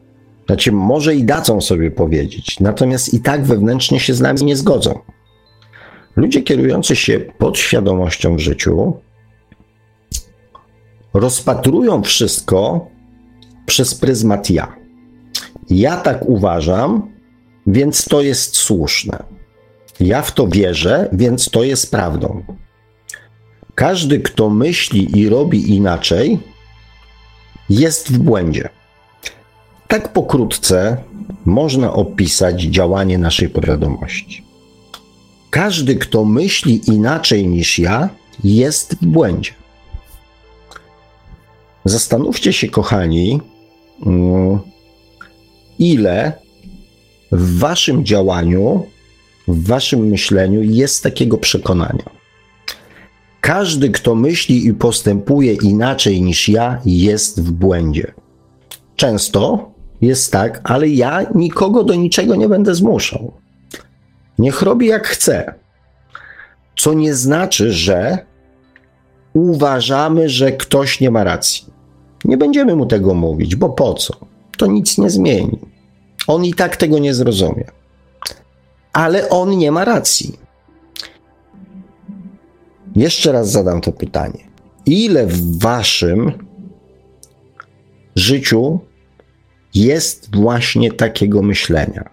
znaczy może i dadzą sobie powiedzieć, natomiast i tak wewnętrznie się z nami nie zgodzą. Ludzie kierujący się podświadomością w życiu rozpatrują wszystko przez pryzmat ja. Ja tak uważam, więc to jest słuszne. Ja w to wierzę, więc to jest prawdą. Każdy, kto myśli i robi inaczej, jest w błędzie. Tak pokrótce można opisać działanie naszej podwiadomości. Każdy, kto myśli inaczej niż ja, jest w błędzie. Zastanówcie się, kochani, mm, ile w waszym działaniu w waszym myśleniu jest takiego przekonania. Każdy, kto myśli i postępuje inaczej niż ja, jest w błędzie. Często jest tak, ale ja nikogo do niczego nie będę zmuszał. Niech robi jak chce. Co nie znaczy, że uważamy, że ktoś nie ma racji. Nie będziemy mu tego mówić, bo po co? To nic nie zmieni. On i tak tego nie zrozumie ale on nie ma racji. Jeszcze raz zadam to pytanie. Ile w waszym życiu jest właśnie takiego myślenia?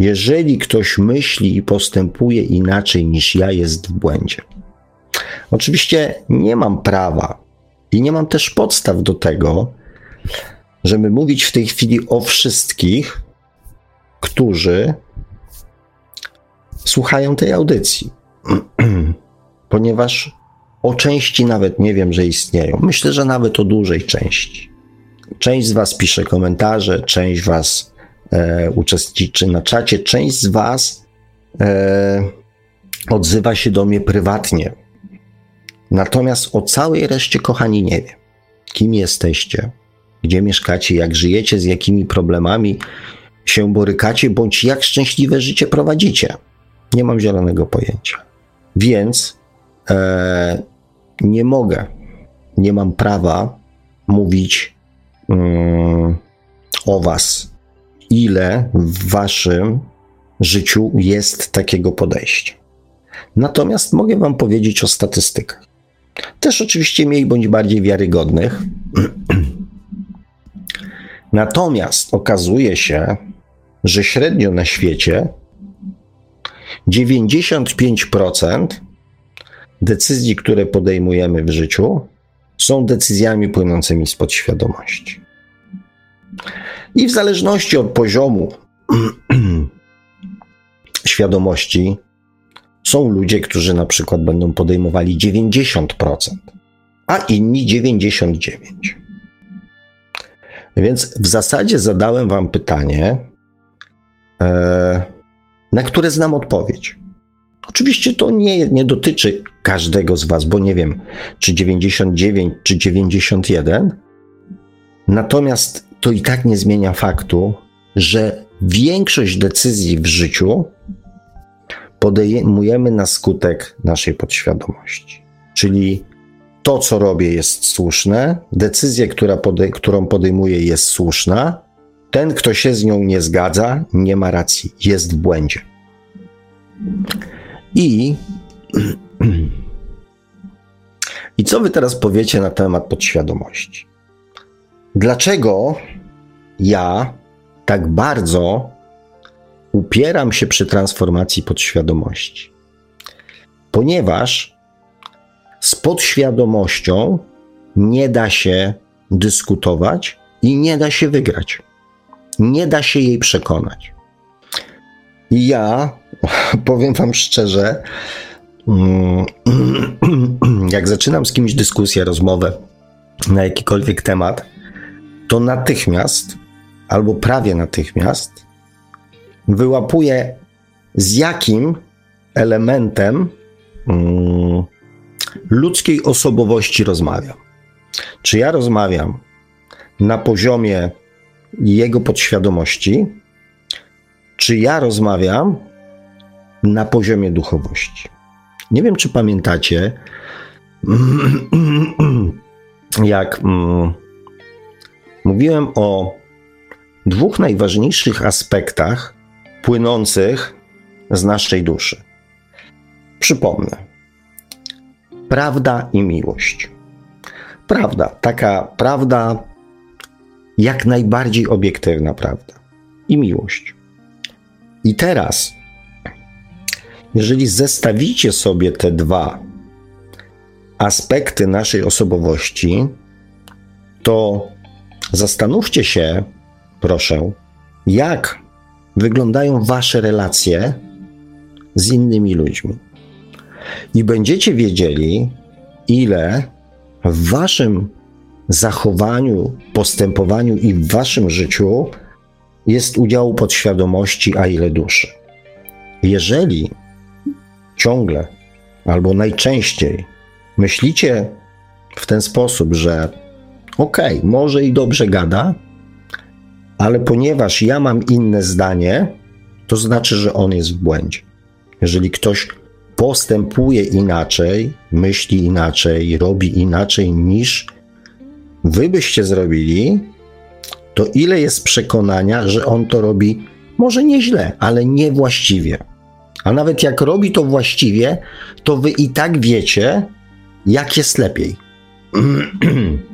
Jeżeli ktoś myśli i postępuje inaczej niż ja, jest w błędzie. Oczywiście nie mam prawa i nie mam też podstaw do tego, żeby mówić w tej chwili o wszystkich, którzy słuchają tej audycji, ponieważ o części nawet nie wiem, że istnieją. Myślę, że nawet o dużej części. Część z Was pisze komentarze, część Was e, uczestniczy na czacie, część z Was e, odzywa się do mnie prywatnie. Natomiast o całej reszcie, kochani, nie wiem. Kim jesteście, gdzie mieszkacie, jak żyjecie, z jakimi problemami się borykacie, bądź jak szczęśliwe życie prowadzicie. Nie mam zielonego pojęcia. Więc e, nie mogę, nie mam prawa mówić mm, o Was, ile w Waszym życiu jest takiego podejścia. Natomiast mogę Wam powiedzieć o statystykach. Też oczywiście mniej bądź bardziej wiarygodnych. Natomiast okazuje się, że średnio na świecie 95% decyzji, które podejmujemy w życiu, są decyzjami płynącymi z podświadomości. I w zależności od poziomu świadomości Są ludzie, którzy na przykład będą podejmowali 90%, a inni 99%. Więc w zasadzie zadałem Wam pytanie, e, na które znam odpowiedź. Oczywiście to nie, nie dotyczy każdego z Was, bo nie wiem, czy 99, czy 91. Natomiast to i tak nie zmienia faktu, że większość decyzji w życiu podejmujemy na skutek naszej podświadomości. Czyli to, co robię, jest słuszne, decyzja, która którą podejmuję, jest słuszna. Ten, kto się z nią nie zgadza, nie ma racji, jest w błędzie. I, I co wy teraz powiecie na temat podświadomości? Dlaczego ja tak bardzo upieram się przy transformacji podświadomości? Ponieważ z podświadomością nie da się dyskutować i nie da się wygrać. Nie da się jej przekonać. I ja powiem Wam szczerze, mm, jak zaczynam z kimś dyskusję, rozmowę na jakikolwiek temat, to natychmiast albo prawie natychmiast wyłapuję, z jakim elementem mm, ludzkiej osobowości rozmawiam. Czy ja rozmawiam na poziomie jego podświadomości, czy ja rozmawiam na poziomie duchowości. Nie wiem, czy pamiętacie, jak mm, mówiłem o dwóch najważniejszych aspektach płynących z naszej duszy. Przypomnę. Prawda i miłość. Prawda, taka prawda jak najbardziej obiektywna prawda i miłość. I teraz, jeżeli zestawicie sobie te dwa aspekty naszej osobowości, to zastanówcie się, proszę, jak wyglądają wasze relacje z innymi ludźmi. I będziecie wiedzieli, ile w waszym zachowaniu, postępowaniu i w waszym życiu jest udziału podświadomości, a ile duszy. Jeżeli ciągle albo najczęściej myślicie w ten sposób, że okej, okay, może i dobrze gada, ale ponieważ ja mam inne zdanie, to znaczy, że on jest w błędzie. Jeżeli ktoś postępuje inaczej, myśli inaczej, robi inaczej niż wy byście zrobili, to ile jest przekonania, że on to robi może nieźle, ale niewłaściwie. A nawet jak robi to właściwie, to wy i tak wiecie, jak jest lepiej.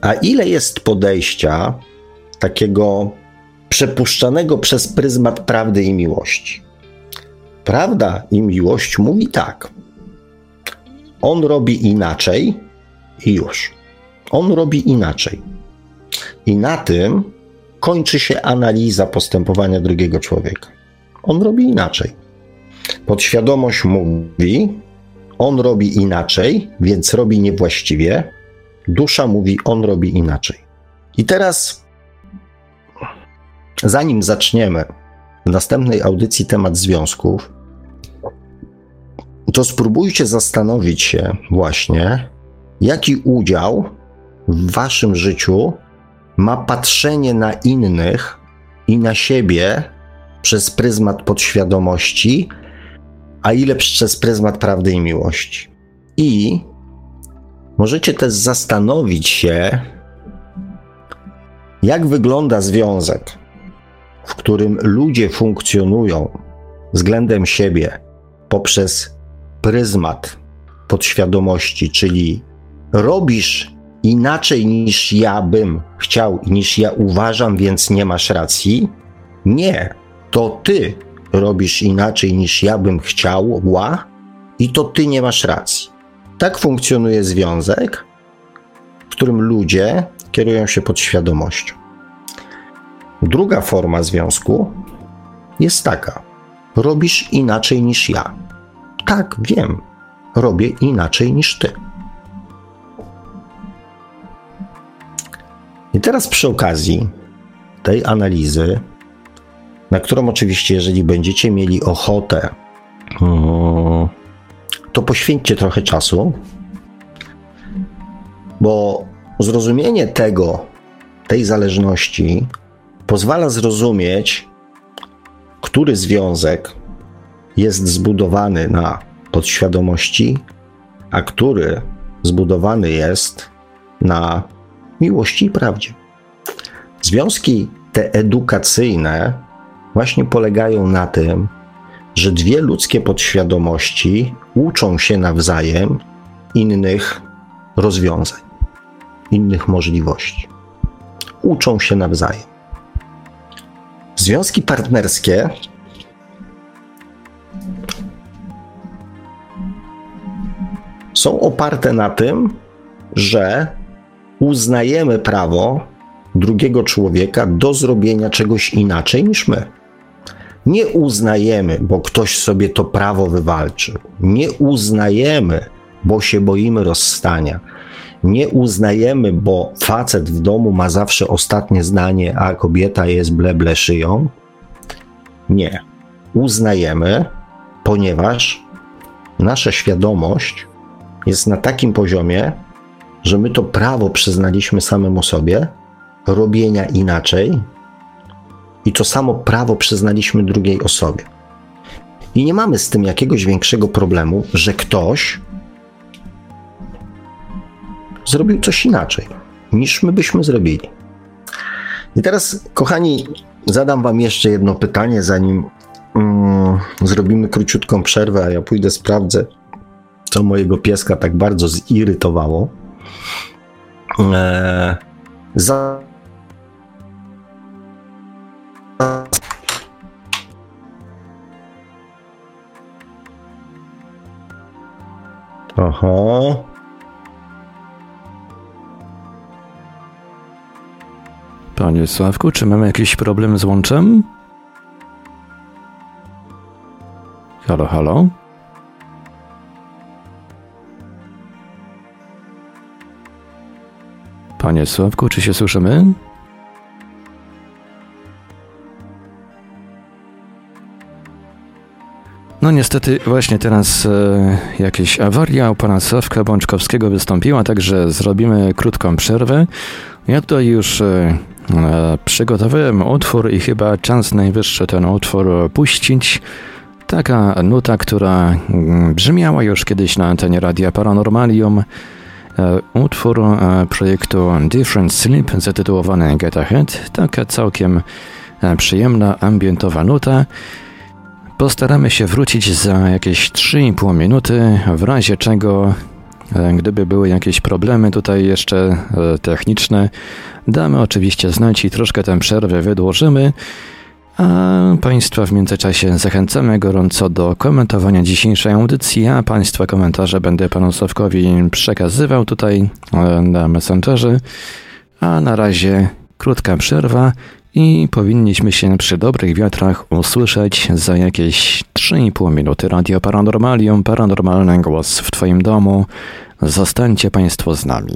A ile jest podejścia takiego przepuszczanego przez pryzmat prawdy i miłości? Prawda i miłość mówi tak. On robi inaczej i już. On robi inaczej. I na tym kończy się analiza postępowania drugiego człowieka. On robi inaczej. Podświadomość mówi, on robi inaczej, więc robi niewłaściwie. Dusza mówi, on robi inaczej. I teraz, zanim zaczniemy w następnej audycji temat związków, to spróbujcie zastanowić się właśnie, jaki udział w waszym życiu ma patrzenie na innych i na siebie przez pryzmat podświadomości, a ile przez pryzmat prawdy i miłości. I możecie też zastanowić się, jak wygląda związek, w którym ludzie funkcjonują względem siebie poprzez pryzmat podświadomości, czyli robisz inaczej niż ja bym chciał, niż ja uważam, więc nie masz racji. Nie, to ty robisz inaczej niż ja bym chciała i to ty nie masz racji. Tak funkcjonuje związek, w którym ludzie kierują się podświadomością. Druga forma związku jest taka: robisz inaczej niż ja. Tak, wiem, robię inaczej niż ty. I teraz przy okazji tej analizy, na którą oczywiście, jeżeli będziecie mieli ochotę, mm, to poświęćcie trochę czasu, bo zrozumienie tego, tej zależności pozwala zrozumieć, który związek jest zbudowany na podświadomości, a który zbudowany jest na miłości i prawdzie. Związki te edukacyjne właśnie polegają na tym, że dwie ludzkie podświadomości uczą się nawzajem innych rozwiązań, innych możliwości. Uczą się nawzajem. Związki partnerskie są oparte na tym, że uznajemy prawo drugiego człowieka do zrobienia czegoś inaczej niż my. Nie uznajemy, bo ktoś sobie to prawo wywalczył. Nie uznajemy, bo się boimy rozstania. Nie uznajemy, bo facet w domu ma zawsze ostatnie zdanie, a kobieta jest bleble szyją. Nie. Uznajemy, ponieważ nasza świadomość jest na takim poziomie, że my to prawo przyznaliśmy samemu sobie robienia inaczej i to samo prawo przyznaliśmy drugiej osobie. I nie mamy z tym jakiegoś większego problemu, że ktoś zrobił coś inaczej, niż my byśmy zrobili. I teraz, kochani, zadam Wam jeszcze jedno pytanie, zanim mm, zrobimy króciutką przerwę, a ja pójdę sprawdzę, co mojego pieska tak bardzo zirytowało. Eee, za Aha. Panie Sławku, czy mamy jakiś problem z łączem? Halo, halo? Panie Sławku, czy się słyszymy? No niestety właśnie teraz e, jakaś awaria u pana Sławka Bączkowskiego wystąpiła, także zrobimy krótką przerwę. Ja tutaj już e, e, przygotowałem utwór i chyba czas najwyższy ten utwór puścić. Taka nuta, która mm, brzmiała już kiedyś na antenie Radia Paranormalium. E, utwór e, projektu Different Sleep zatytułowany Get Ahead. Taka całkiem przyjemna, ambientowa nuta. Postaramy się wrócić za jakieś 3,5 minuty, w razie czego, gdyby były jakieś problemy tutaj jeszcze techniczne, damy oczywiście znać i troszkę tę przerwę wydłużymy. A Państwa w międzyczasie zachęcamy gorąco do komentowania dzisiejszej audycji, a Państwa komentarze będę Panu Sławkowi przekazywał tutaj e, na Messengerze. A na razie krótka przerwa i powinniśmy się przy dobrych wiatrach usłyszeć za jakieś 3,5 minuty. Radio Paranormalium, paranormalny głos w Twoim domu. Zostańcie Państwo z nami.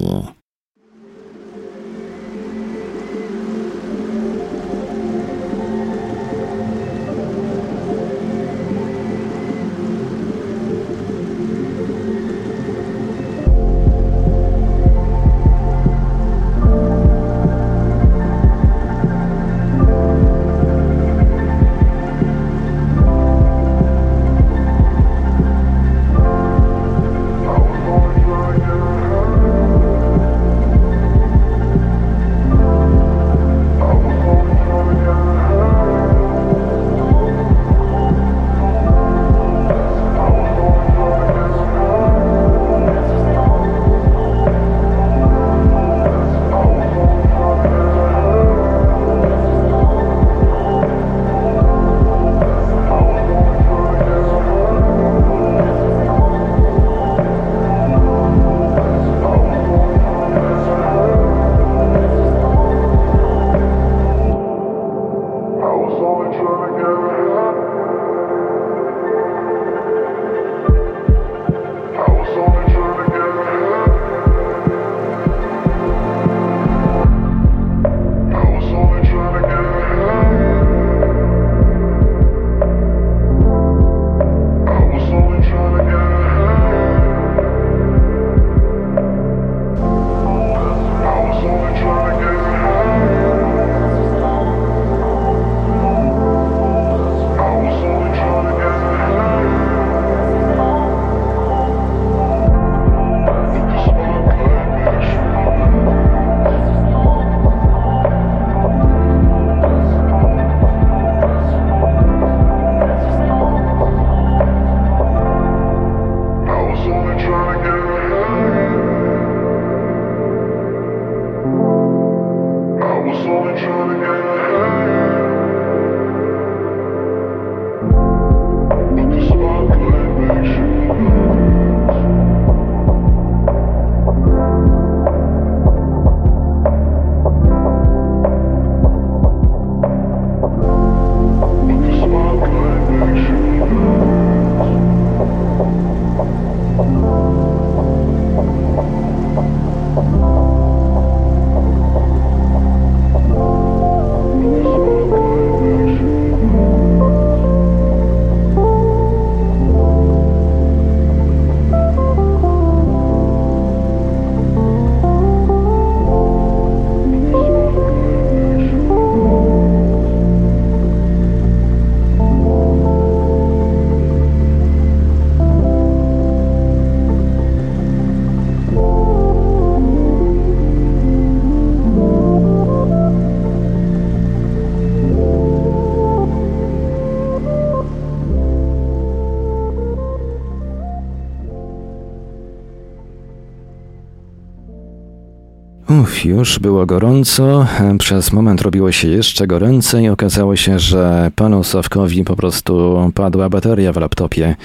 Już było gorąco, przez moment robiło się jeszcze goręcej. Okazało się, że panu Sawkowi po prostu padła bateria w laptopie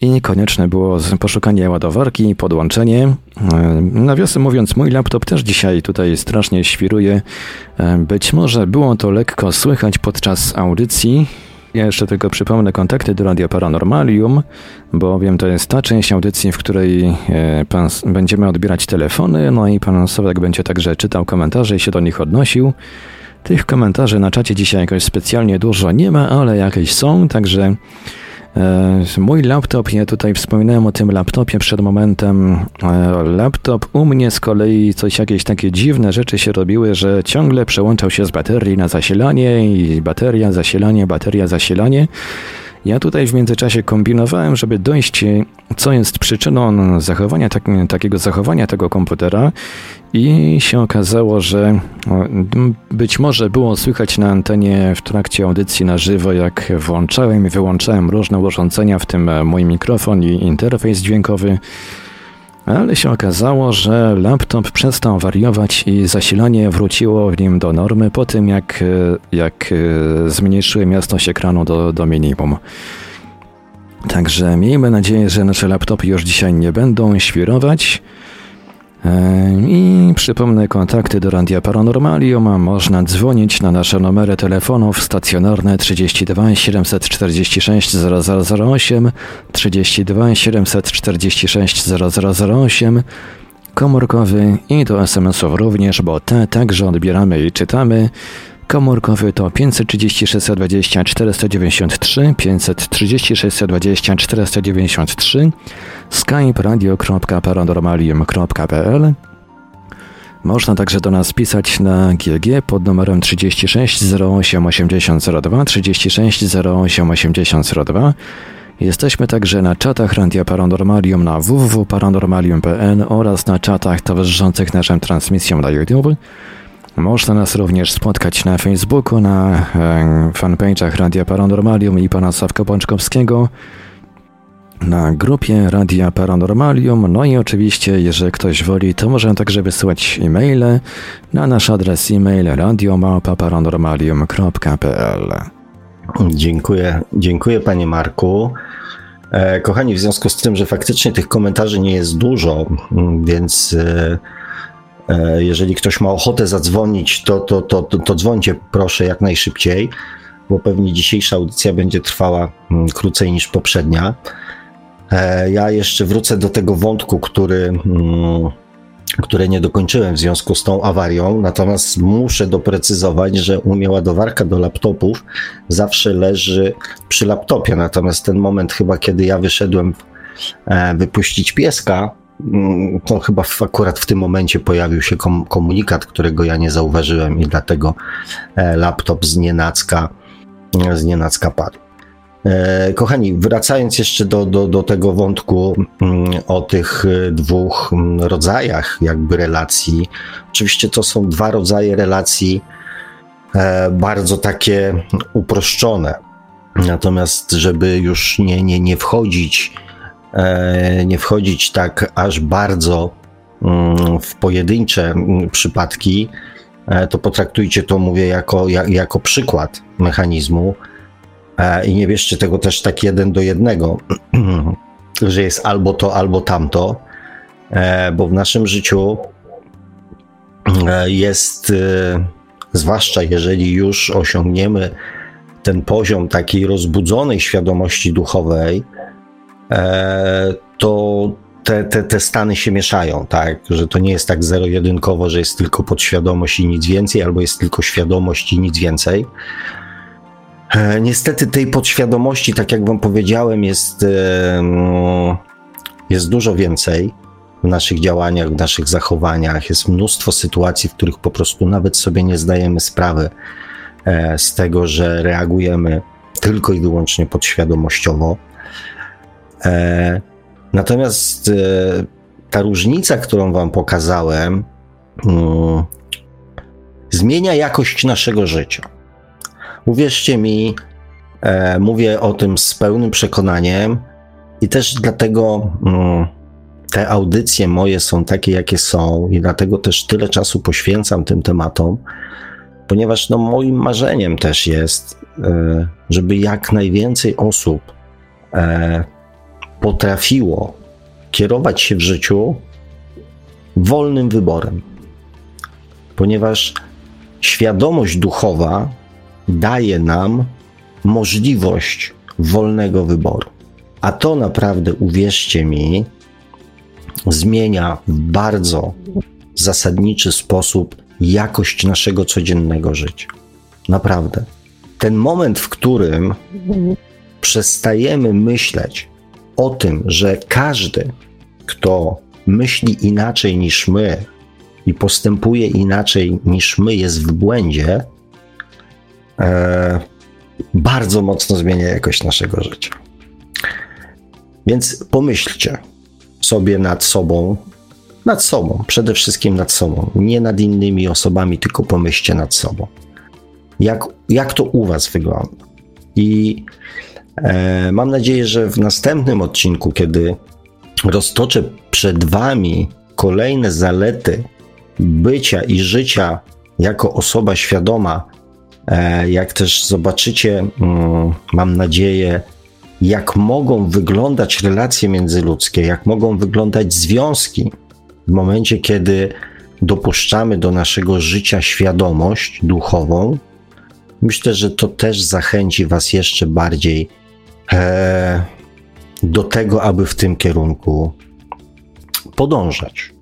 i konieczne było poszukanie ładowarki podłączenie. Nawiasem mówiąc, mój laptop też dzisiaj tutaj strasznie świruje. Być może było to lekko słychać podczas audycji, ja jeszcze tylko przypomnę kontakty do Radia Paranormalium, bowiem to jest ta część audycji, w której e, pan, będziemy odbierać telefony, no i pan Sowek będzie także czytał komentarze i się do nich odnosił. Tych komentarzy na czacie dzisiaj jakoś specjalnie dużo nie ma, ale jakieś są, także mój laptop, ja tutaj wspominałem o tym laptopie przed momentem. E, laptop u mnie z kolei coś jakieś takie dziwne rzeczy się robiły, że ciągle przełączał się z baterii na zasilanie i bateria, zasilanie, bateria, zasilanie. Ja tutaj w międzyczasie kombinowałem, żeby dojść, co jest przyczyną zachowania tak, takiego zachowania tego komputera i się okazało, że być może było słychać na antenie w trakcie audycji na żywo, jak włączałem i wyłączałem różne urządzenia, w tym mój mikrofon i interfejs dźwiękowy. Ale się okazało, że laptop przestał wariować i zasilanie wróciło w nim do normy po tym, jak, jak zmniejszyłem jasność ekranu do, do minimum. Także miejmy nadzieję, że nasze laptopy już dzisiaj nie będą świrować. I przypomnę kontakty do Radia Paranormalium. Można dzwonić na nasze numery telefonów stacjonarne 32 746 0008, 32 746 0008, komórkowy i do SMS-ów również, bo te także odbieramy i czytamy. Komórkowy to 536 20 493, 536 20 493, skype radio.paranormalium.pl można także do nas pisać na GG pod numerem 36 08 8002 36 08 8002. Jesteśmy także na czatach Radia Paranormalium na www.paranormalium.pl oraz na czatach towarzyszących naszym transmisjom na YouTube. Można nas również spotkać na Facebooku, na e, fanpage'ach Radia Paranormalium i pana Sawka Pączkowskiego, na grupie Radia Paranormalium, no i oczywiście, jeżeli ktoś woli, to może także wysyłać e-maile na nasz adres e-mail radiomałpa-paranormalium.pl Dziękuję, dziękuję panie Marku. E, kochani, w związku z tym, że faktycznie tych komentarzy nie jest dużo, więc E, jeżeli ktoś ma ochotę zadzwonić, to, to, to, to, to dzwońcie proszę jak najszybciej, bo pewnie dzisiejsza audycja będzie trwała mm, krócej niż poprzednia. E, ja jeszcze wrócę do tego wątku, który, mm, które nie dokończyłem w związku z tą awarią, natomiast muszę doprecyzować, że u mnie ładowarka do laptopów zawsze leży przy laptopie, natomiast ten moment chyba, kiedy ja wyszedłem e, wypuścić pieska, to chyba w, akurat w tym momencie pojawił się kom, komunikat, którego ja nie zauważyłem i dlatego e, laptop z nienacka, z nienacka padł. E, kochani, wracając jeszcze do, do, do tego wątku mm, o tych e, dwóch mm, rodzajach jakby relacji. Oczywiście to są dwa rodzaje relacji bardzo takie uproszczone. Natomiast, żeby już nie, nie, nie wchodzić E, nie wchodzić tak aż bardzo mm, w pojedyncze mm, przypadki, e, to potraktujcie to, mówię, jako, jako przykład mechanizmu. E, i nie bierzcie tego też tak jeden do jednego, że jest albo to, albo tamto, e, bo w naszym życiu jest, zwłaszcza jeżeli już osiągniemy ten poziom takiej rozbudzonej świadomości duchowej, to te, te, te stany się mieszają, tak? Że to nie jest tak zero-jedynkowo, że jest tylko podświadomość i nic więcej, albo jest tylko świadomość i nic więcej. E, niestety tej podświadomości, tak jak wam powiedziałem, jest, e, jest dużo więcej w naszych działaniach, w naszych zachowaniach. Jest mnóstwo sytuacji, w których po prostu nawet sobie nie zdajemy sprawy e, z tego, że reagujemy tylko i wyłącznie podświadomościowo. Natomiast e, ta różnica, którą Wam pokazałem, mm, zmienia jakość naszego życia. Uwierzcie mi, e, mówię o tym z pełnym przekonaniem i też dlatego mm, te audycje moje są takie, jakie są, i dlatego też tyle czasu poświęcam tym tematom, ponieważ no, moim marzeniem też jest, e, żeby jak najwięcej osób potrafiło kierować się w życiu wolnym wyborem, ponieważ świadomość duchowa daje nam możliwość wolnego wyboru. A to naprawdę, uwierzcie mi, zmienia w bardzo zasadniczy sposób jakość naszego codziennego życia. Naprawdę. Ten moment, w którym przestajemy myśleć o tym, że każdy, kto myśli inaczej niż my i postępuje inaczej niż my, jest w błędzie, e, bardzo mocno zmienia jakość naszego życia. Więc pomyślcie sobie nad sobą, nad sobą, przede wszystkim nad sobą, nie nad innymi osobami, tylko pomyślcie nad sobą. Jak, jak to u Was wygląda? I mam nadzieję, że w następnym odcinku, kiedy roztoczę przed Wami kolejne zalety bycia i życia jako osoba świadoma, e, jak też zobaczycie, mm, mam nadzieję, jak mogą wyglądać relacje międzyludzkie, jak mogą wyglądać związki w momencie, kiedy dopuszczamy do naszego życia świadomość duchową. Myślę, że to też zachęci Was jeszcze bardziej E, do tego, aby w tym kierunku podążać,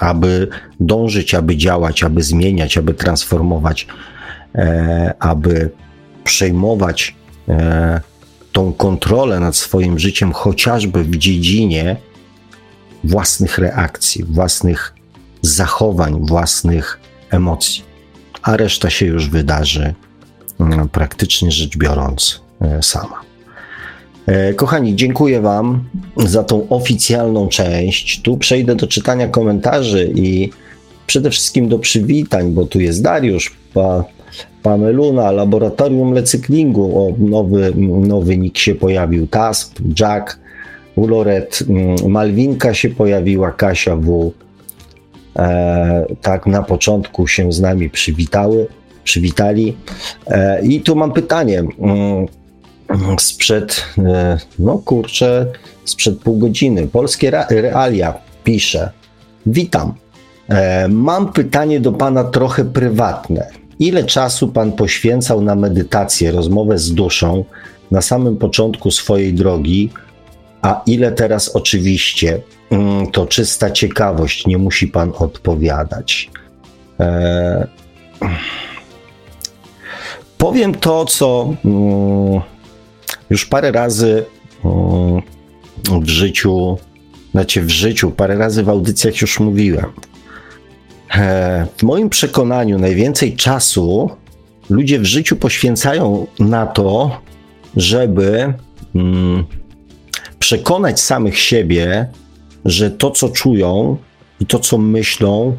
aby dążyć, aby działać, aby zmieniać, aby transformować, e, aby przejmować e, tą kontrolę nad swoim życiem, chociażby w dziedzinie własnych reakcji, własnych zachowań, własnych emocji, a reszta się już wydarzy mm, praktycznie rzecz biorąc sama. E, kochani, dziękuję Wam za tą oficjalną część. Tu przejdę do czytania komentarzy i przede wszystkim do przywitań, bo tu jest Dariusz, pa, Pameluna, Laboratorium Lecyklingu, o, nowy, nowy nick się pojawił, Tasp, Jack, Uloret, mm, Malwinka się pojawiła, Kasia W. E, tak na początku się z nami przywitały, przywitali. E, I tu mam pytanie. Sprzed, e, no kurczę, sprzed pół godziny. Polskie Realia pisze. Witam. E, mam pytanie do pana trochę prywatne. Ile czasu pan poświęcał na medytację, rozmowę z duszą na samym początku swojej drogi, a ile teraz oczywiście? Mm, to czysta ciekawość, nie musi pan odpowiadać. E, powiem to, co. Mm, już parę razy w życiu, znaczy w życiu, parę razy w audycjach już mówiłem. E, w moim przekonaniu najwięcej czasu ludzie w życiu poświęcają na to, żeby mm, przekonać samych siebie, że to, co czują i to, co myślą,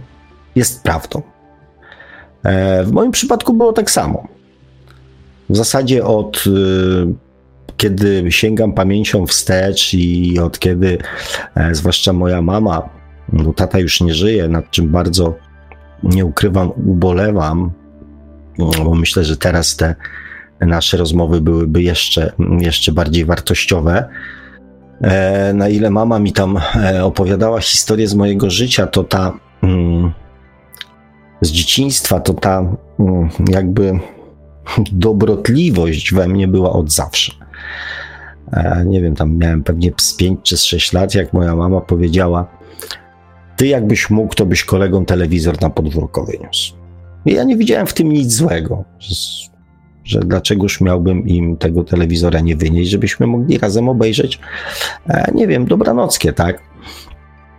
jest prawdą. E, w moim przypadku było tak samo. W zasadzie od y, kiedy sięgam pamięcią wstecz i od kiedy, e, zwłaszcza moja mama, no tata już nie żyje, nad czym bardzo nie ukrywam, ubolewam, bo myślę, że teraz te nasze rozmowy byłyby jeszcze, jeszcze bardziej wartościowe. E, na ile mama mi tam e, opowiadała historię z mojego życia, to ta mm, z dzieciństwa, to ta mm, jakby dobrotliwość we mnie była od zawsze. E, nie wiem, tam miałem pewnie z 5 czy z 6 lat, jak moja mama powiedziała: Ty, jakbyś mógł, to byś kolegom telewizor na podwórko wyniósł. I ja nie widziałem w tym nic złego, że dlaczegoż miałbym im tego telewizora nie wynieść, żebyśmy mogli razem obejrzeć, e, nie wiem, dobranockie, tak?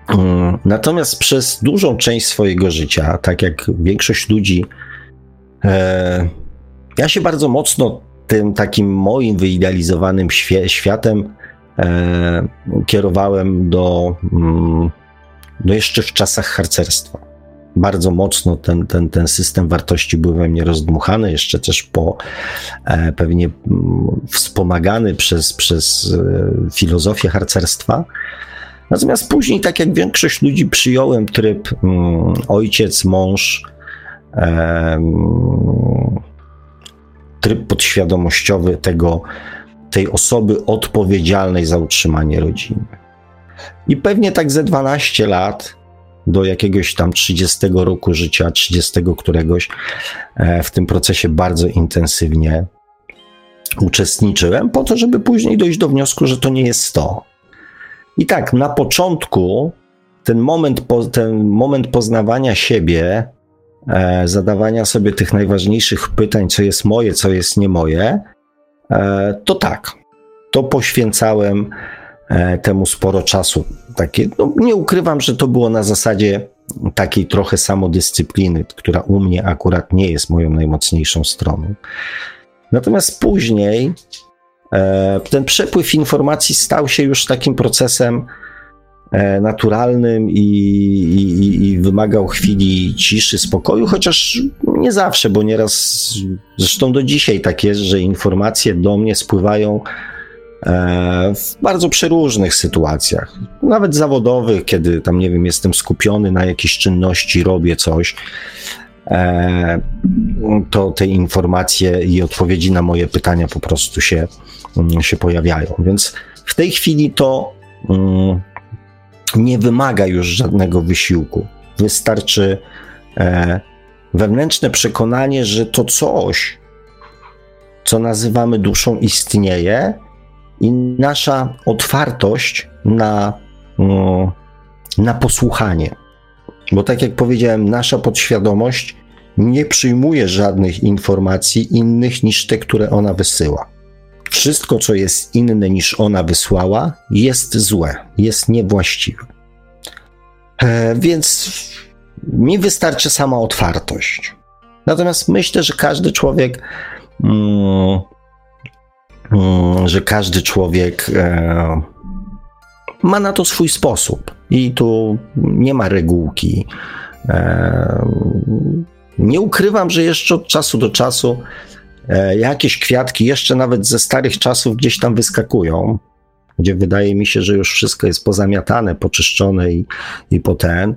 Mm, natomiast przez dużą część swojego życia, tak jak większość ludzi, e, ja się bardzo mocno tym takim moim wyidealizowanym światem e, kierowałem do, mm, do jeszcze w czasach harcerstwa. Bardzo mocno ten, ten, ten system wartości był we mnie rozdmuchany, jeszcze też po e, pewnie mm, wspomagany przez, przez e, filozofię harcerstwa. Natomiast później, tak jak większość ludzi, przyjąłem tryb mm, ojciec, mąż, tryb podświadomościowy tego, tej osoby odpowiedzialnej za utrzymanie rodziny. I pewnie tak ze 12 lat do jakiegoś tam 30 roku życia, 30 któregoś e, w tym procesie bardzo intensywnie uczestniczyłem, po to, żeby później dojść do wniosku, że to nie jest to. I tak, na początku ten moment, ten moment poznawania siebie zadawania sobie tych najważniejszych pytań, co jest moje, co jest nie moje, e, to tak, to poświęcałem e, temu sporo czasu. Takie, no, nie ukrywam, że to było na zasadzie takiej trochę samodyscypliny, która u mnie akurat nie jest moją najmocniejszą stroną. Natomiast później ten przepływ informacji stał się już takim procesem E, naturalnym i, i, i, wymagał chwili ciszy, spokoju, chociaż nie zawsze, bo nieraz, zresztą do dzisiaj tak jest, że informacje do mnie spływają e, w bardzo przeróżnych sytuacjach, nawet zawodowych, kiedy tam, nie wiem, jestem skupiony na jakiejś czynności, robię coś, e, to te informacje i odpowiedzi na moje pytania po prostu się, się pojawiają. Więc w tej chwili to mm, nie wymaga już żadnego wysiłku. Wystarczy e, wewnętrzne przekonanie, że to coś, co nazywamy duszą, istnieje i nasza otwartość na, mm, na posłuchanie. Bo tak jak powiedziałem, nasza podświadomość nie przyjmuje żadnych informacji innych niż te, które ona wysyła. Wszystko, co jest inne niż ona wysłała, jest złe, jest niewłaściwe. E, więc mi wystarczy sama otwartość. Natomiast myślę, że każdy człowiek, mm, mm, że każdy człowiek e, ma na to swój sposób i tu nie ma regułki. E, nie ukrywam, że jeszcze od czasu do czasu jakieś kwiatki jeszcze nawet ze starych czasów gdzieś tam wyskakują, gdzie wydaje mi się, że już wszystko jest pozamiatane, poczyszczone i, i poten.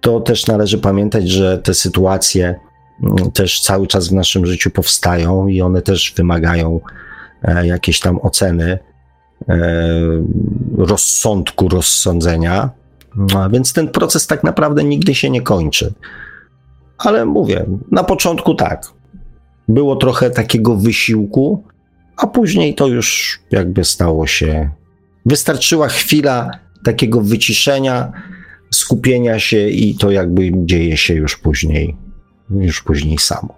To też należy pamiętać, że te sytuacje mm, też cały czas w naszym życiu powstają i one też wymagają e, jakiejś tam oceny, e, rozsądku, rozsądzenia. No, więc ten proces tak naprawdę nigdy się nie kończy. Ale mówię, na początku tak, było trochę takiego wysiłku, a później to już jakby stało się. Wystarczyła chwila takiego wyciszenia, skupienia się i to jakby dzieje się już później, już później samo.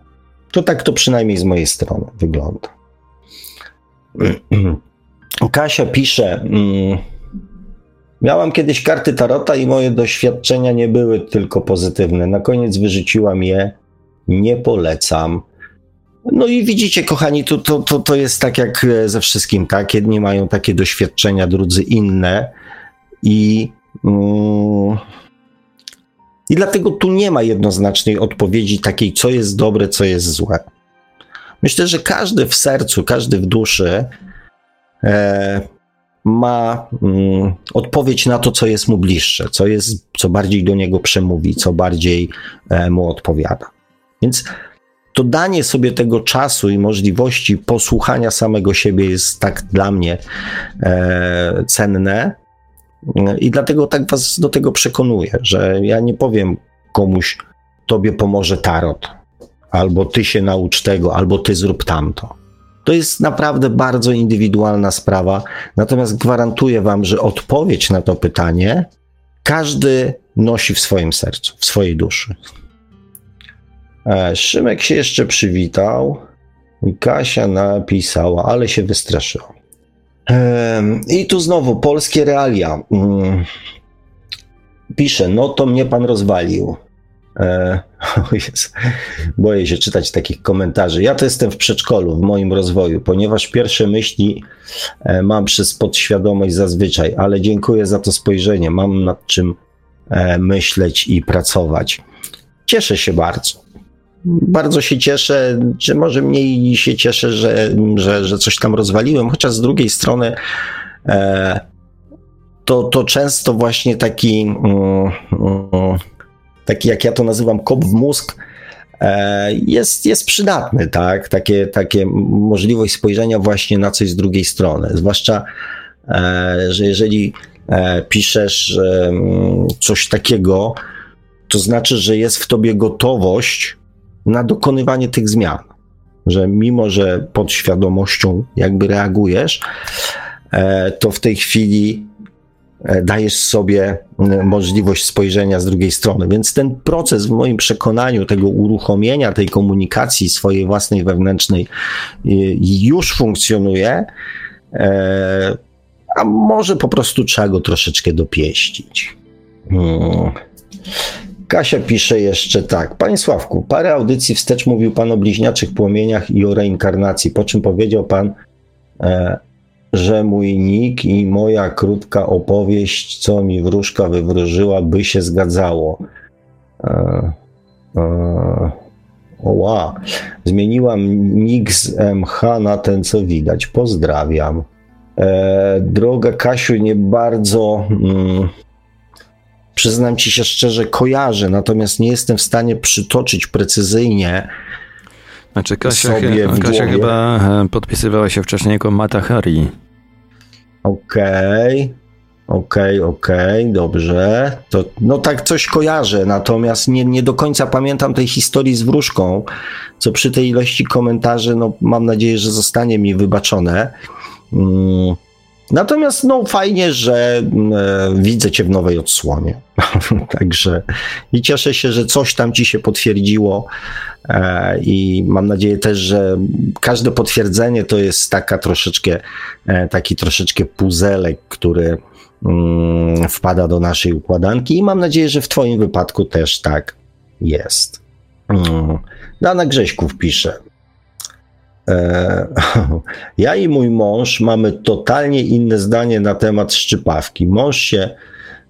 To tak to przynajmniej z mojej strony wygląda. Kasia pisze. Mm, miałam kiedyś karty tarota i moje doświadczenia nie były tylko pozytywne. Na koniec wyrzuciłam je. Nie polecam. No i widzicie, kochani, to, to, to, to jest tak jak ze wszystkim, tak? Jedni mają takie doświadczenia, drudzy inne. I, mm, I dlatego tu nie ma jednoznacznej odpowiedzi takiej, co jest dobre, co jest złe. Myślę, że każdy w sercu, każdy w duszy e, ma mm, odpowiedź na to, co jest mu bliższe, co, jest, co bardziej do niego przemówi, co bardziej e, mu odpowiada. Więc to danie sobie tego czasu i możliwości posłuchania samego siebie jest tak dla mnie e, cenne. I dlatego tak was do tego przekonuję, że ja nie powiem komuś, tobie pomoże tarot, albo ty się naucz tego, albo ty zrób tamto. To jest naprawdę bardzo indywidualna sprawa, natomiast gwarantuję Wam, że odpowiedź na to pytanie każdy nosi w swoim sercu, w swojej duszy. E, Szymek się jeszcze przywitał i Kasia napisała, ale się wystraszyła. I tu znowu polskie realia. Mm. Pisze, no to mnie pan rozwalił. E, boję się czytać takich komentarzy. Ja to jestem w przedszkolu, w moim rozwoju, ponieważ pierwsze myśli e, mam przez podświadomość zazwyczaj, ale dziękuję za to spojrzenie. Mam nad czym myśleć i pracować. Cieszę się bardzo. Bardzo się cieszę, czy może mniej się cieszę, że, że, że coś tam rozwaliłem, chociaż z drugiej strony to, to często właśnie taki. Mm, mm, taki jak ja to nazywam, kop w mózg, e, jest, jest przydatny, tak? Takie, takie możliwość spojrzenia właśnie na coś z drugiej strony. Zwłaszcza, e, że jeżeli e, piszesz coś takiego, to znaczy, że jest w tobie gotowość na dokonywanie tych zmian. Że mimo, że pod świadomością jakby reagujesz, to w tej chwili E, dajesz sobie możliwość spojrzenia z drugiej strony. Więc ten proces, w moim przekonaniu, tego uruchomienia tej komunikacji swojej własnej wewnętrznej już funkcjonuje, e, a może po prostu trzeba go troszeczkę dopieścić. Hmm. Kasia pisze jeszcze tak. Panie Sławku, parę audycji wstecz mówił Pan o bliźniaczych płomieniach i o reinkarnacji, po czym powiedział Pan, e, że mój nick i moja krótka opowieść, co mi wróżka wywróżyła, by się zgadzało. E, e, Oła. Zmieniłam nick z MH na ten, co widać. Pozdrawiam. E, droga Kasiu, nie bardzo. Mm, przyznam ci się szczerze, kojarzę, natomiast nie jestem w stanie przytoczyć precyzyjnie. Znaczy, Kasia, sobie Kasia chyba e, podpisywała się wcześniej jako Mata Hari. Okej. Okay. Okej, okay, okej, okay, dobrze. To, no tak coś kojarzę, natomiast nie, nie do końca pamiętam tej historii z wróżką, co przy tej ilości komentarzy, no mam nadzieję, że zostanie mi wybaczone. Mm. Natomiast no fajnie, że e, widzę cię w nowej odsłonie. Także i cieszę się, że coś tam ci się potwierdziło e, i mam nadzieję też, że każde potwierdzenie to jest taka troszeczkę, e, taki troszeczkę puzelek, który mm, wpada do naszej układanki i mam nadzieję, że w twoim wypadku też tak jest. Mm. Dana Grześków pisze. E, ja i mój mąż mamy totalnie inne zdanie na temat szczypawki. Mąż się,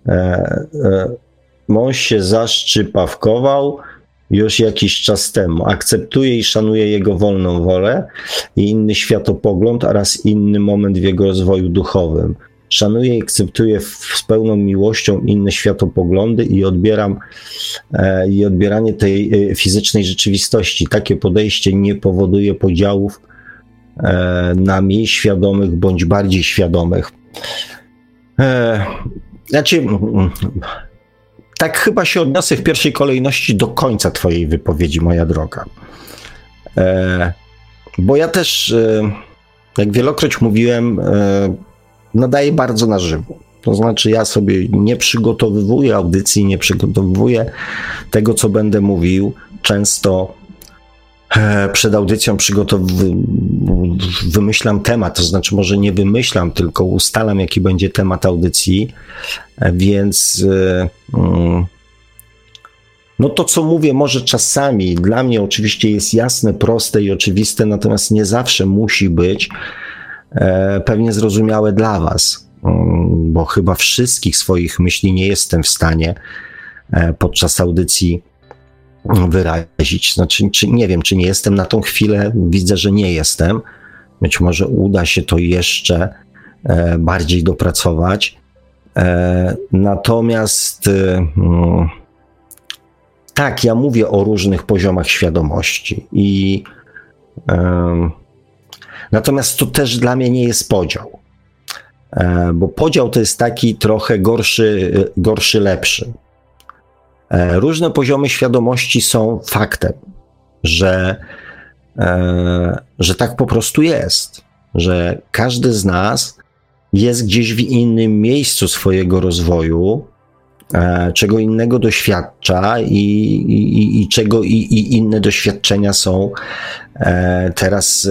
e, e, mąż się zaszczypawkował już jakiś czas temu. Akceptuje i szanuje jego wolną wolę i inny światopogląd oraz inny moment w jego rozwoju duchowym. Szanuję i akceptuję z pełną miłością inne światopoglądy i odbieram e, i odbieranie tej e, fizycznej rzeczywistości. Takie podejście nie powoduje podziałów e, na mniej świadomych bądź bardziej świadomych. Znaczy, tak chyba się odniosę w pierwszej kolejności do końca Twojej wypowiedzi, moja droga. Bo ja też, jak wielokroć mówiłem, nadaje bardzo na żywo. To znaczy, ja sobie nie przygotowywuję audycji, nie przygotowuję tego, co będę mówił. Często e, przed audycją wymyślam temat, to znaczy może nie wymyślam, tylko ustalam, jaki będzie temat audycji, e, więc e, mm, no to, co mówię, może czasami dla mnie oczywiście jest jasne, proste i oczywiste, natomiast nie zawsze musi być pewnie zrozumiałe dla Was, mm, bo chyba wszystkich swoich myśli nie jestem w stanie e, podczas audycji wyrazić. Znaczy, czy, nie wiem, czy nie jestem na tą chwilę, widzę, że nie jestem. Być może uda się to jeszcze e, bardziej dopracować. E, natomiast mm, tak, ja mówię o różnych poziomach świadomości i natomiast to też dla mnie nie jest podział. Bo podział to jest taki trochę gorszy, gorszy lepszy. Różne poziomy świadomości są faktem, że E, że tak po prostu jest, że każdy z nas jest gdzieś w innym miejscu swojego rozwoju, e, czego innego doświadcza i, i, i czego i, i, inne doświadczenia są e, teraz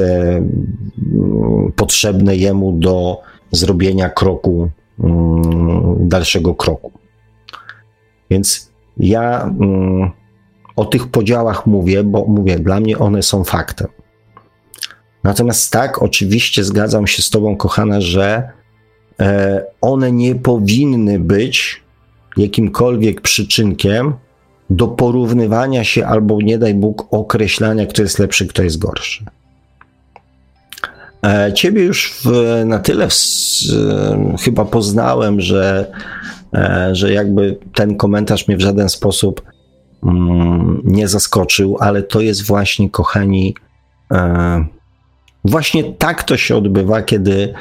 potrzebne jemu do zrobienia kroku, mm, dalszego kroku. Więc ja mm, o tych podziałach mówię, bo mówię, dla mnie one są faktem. Natomiast tak, oczywiście zgadzam się z Tobą, kochana, że e, one nie powinny być jakimkolwiek przyczynkiem do porównywania się albo nie daj Bóg określania, kto jest lepszy, kto jest gorszy. E, ciebie już w, na tyle w, chyba poznałem, że, e, że jakby ten komentarz mnie w żaden sposób Mm, nie zaskoczył, ale to jest właśnie, kochani, e, właśnie tak to się odbywa, kiedy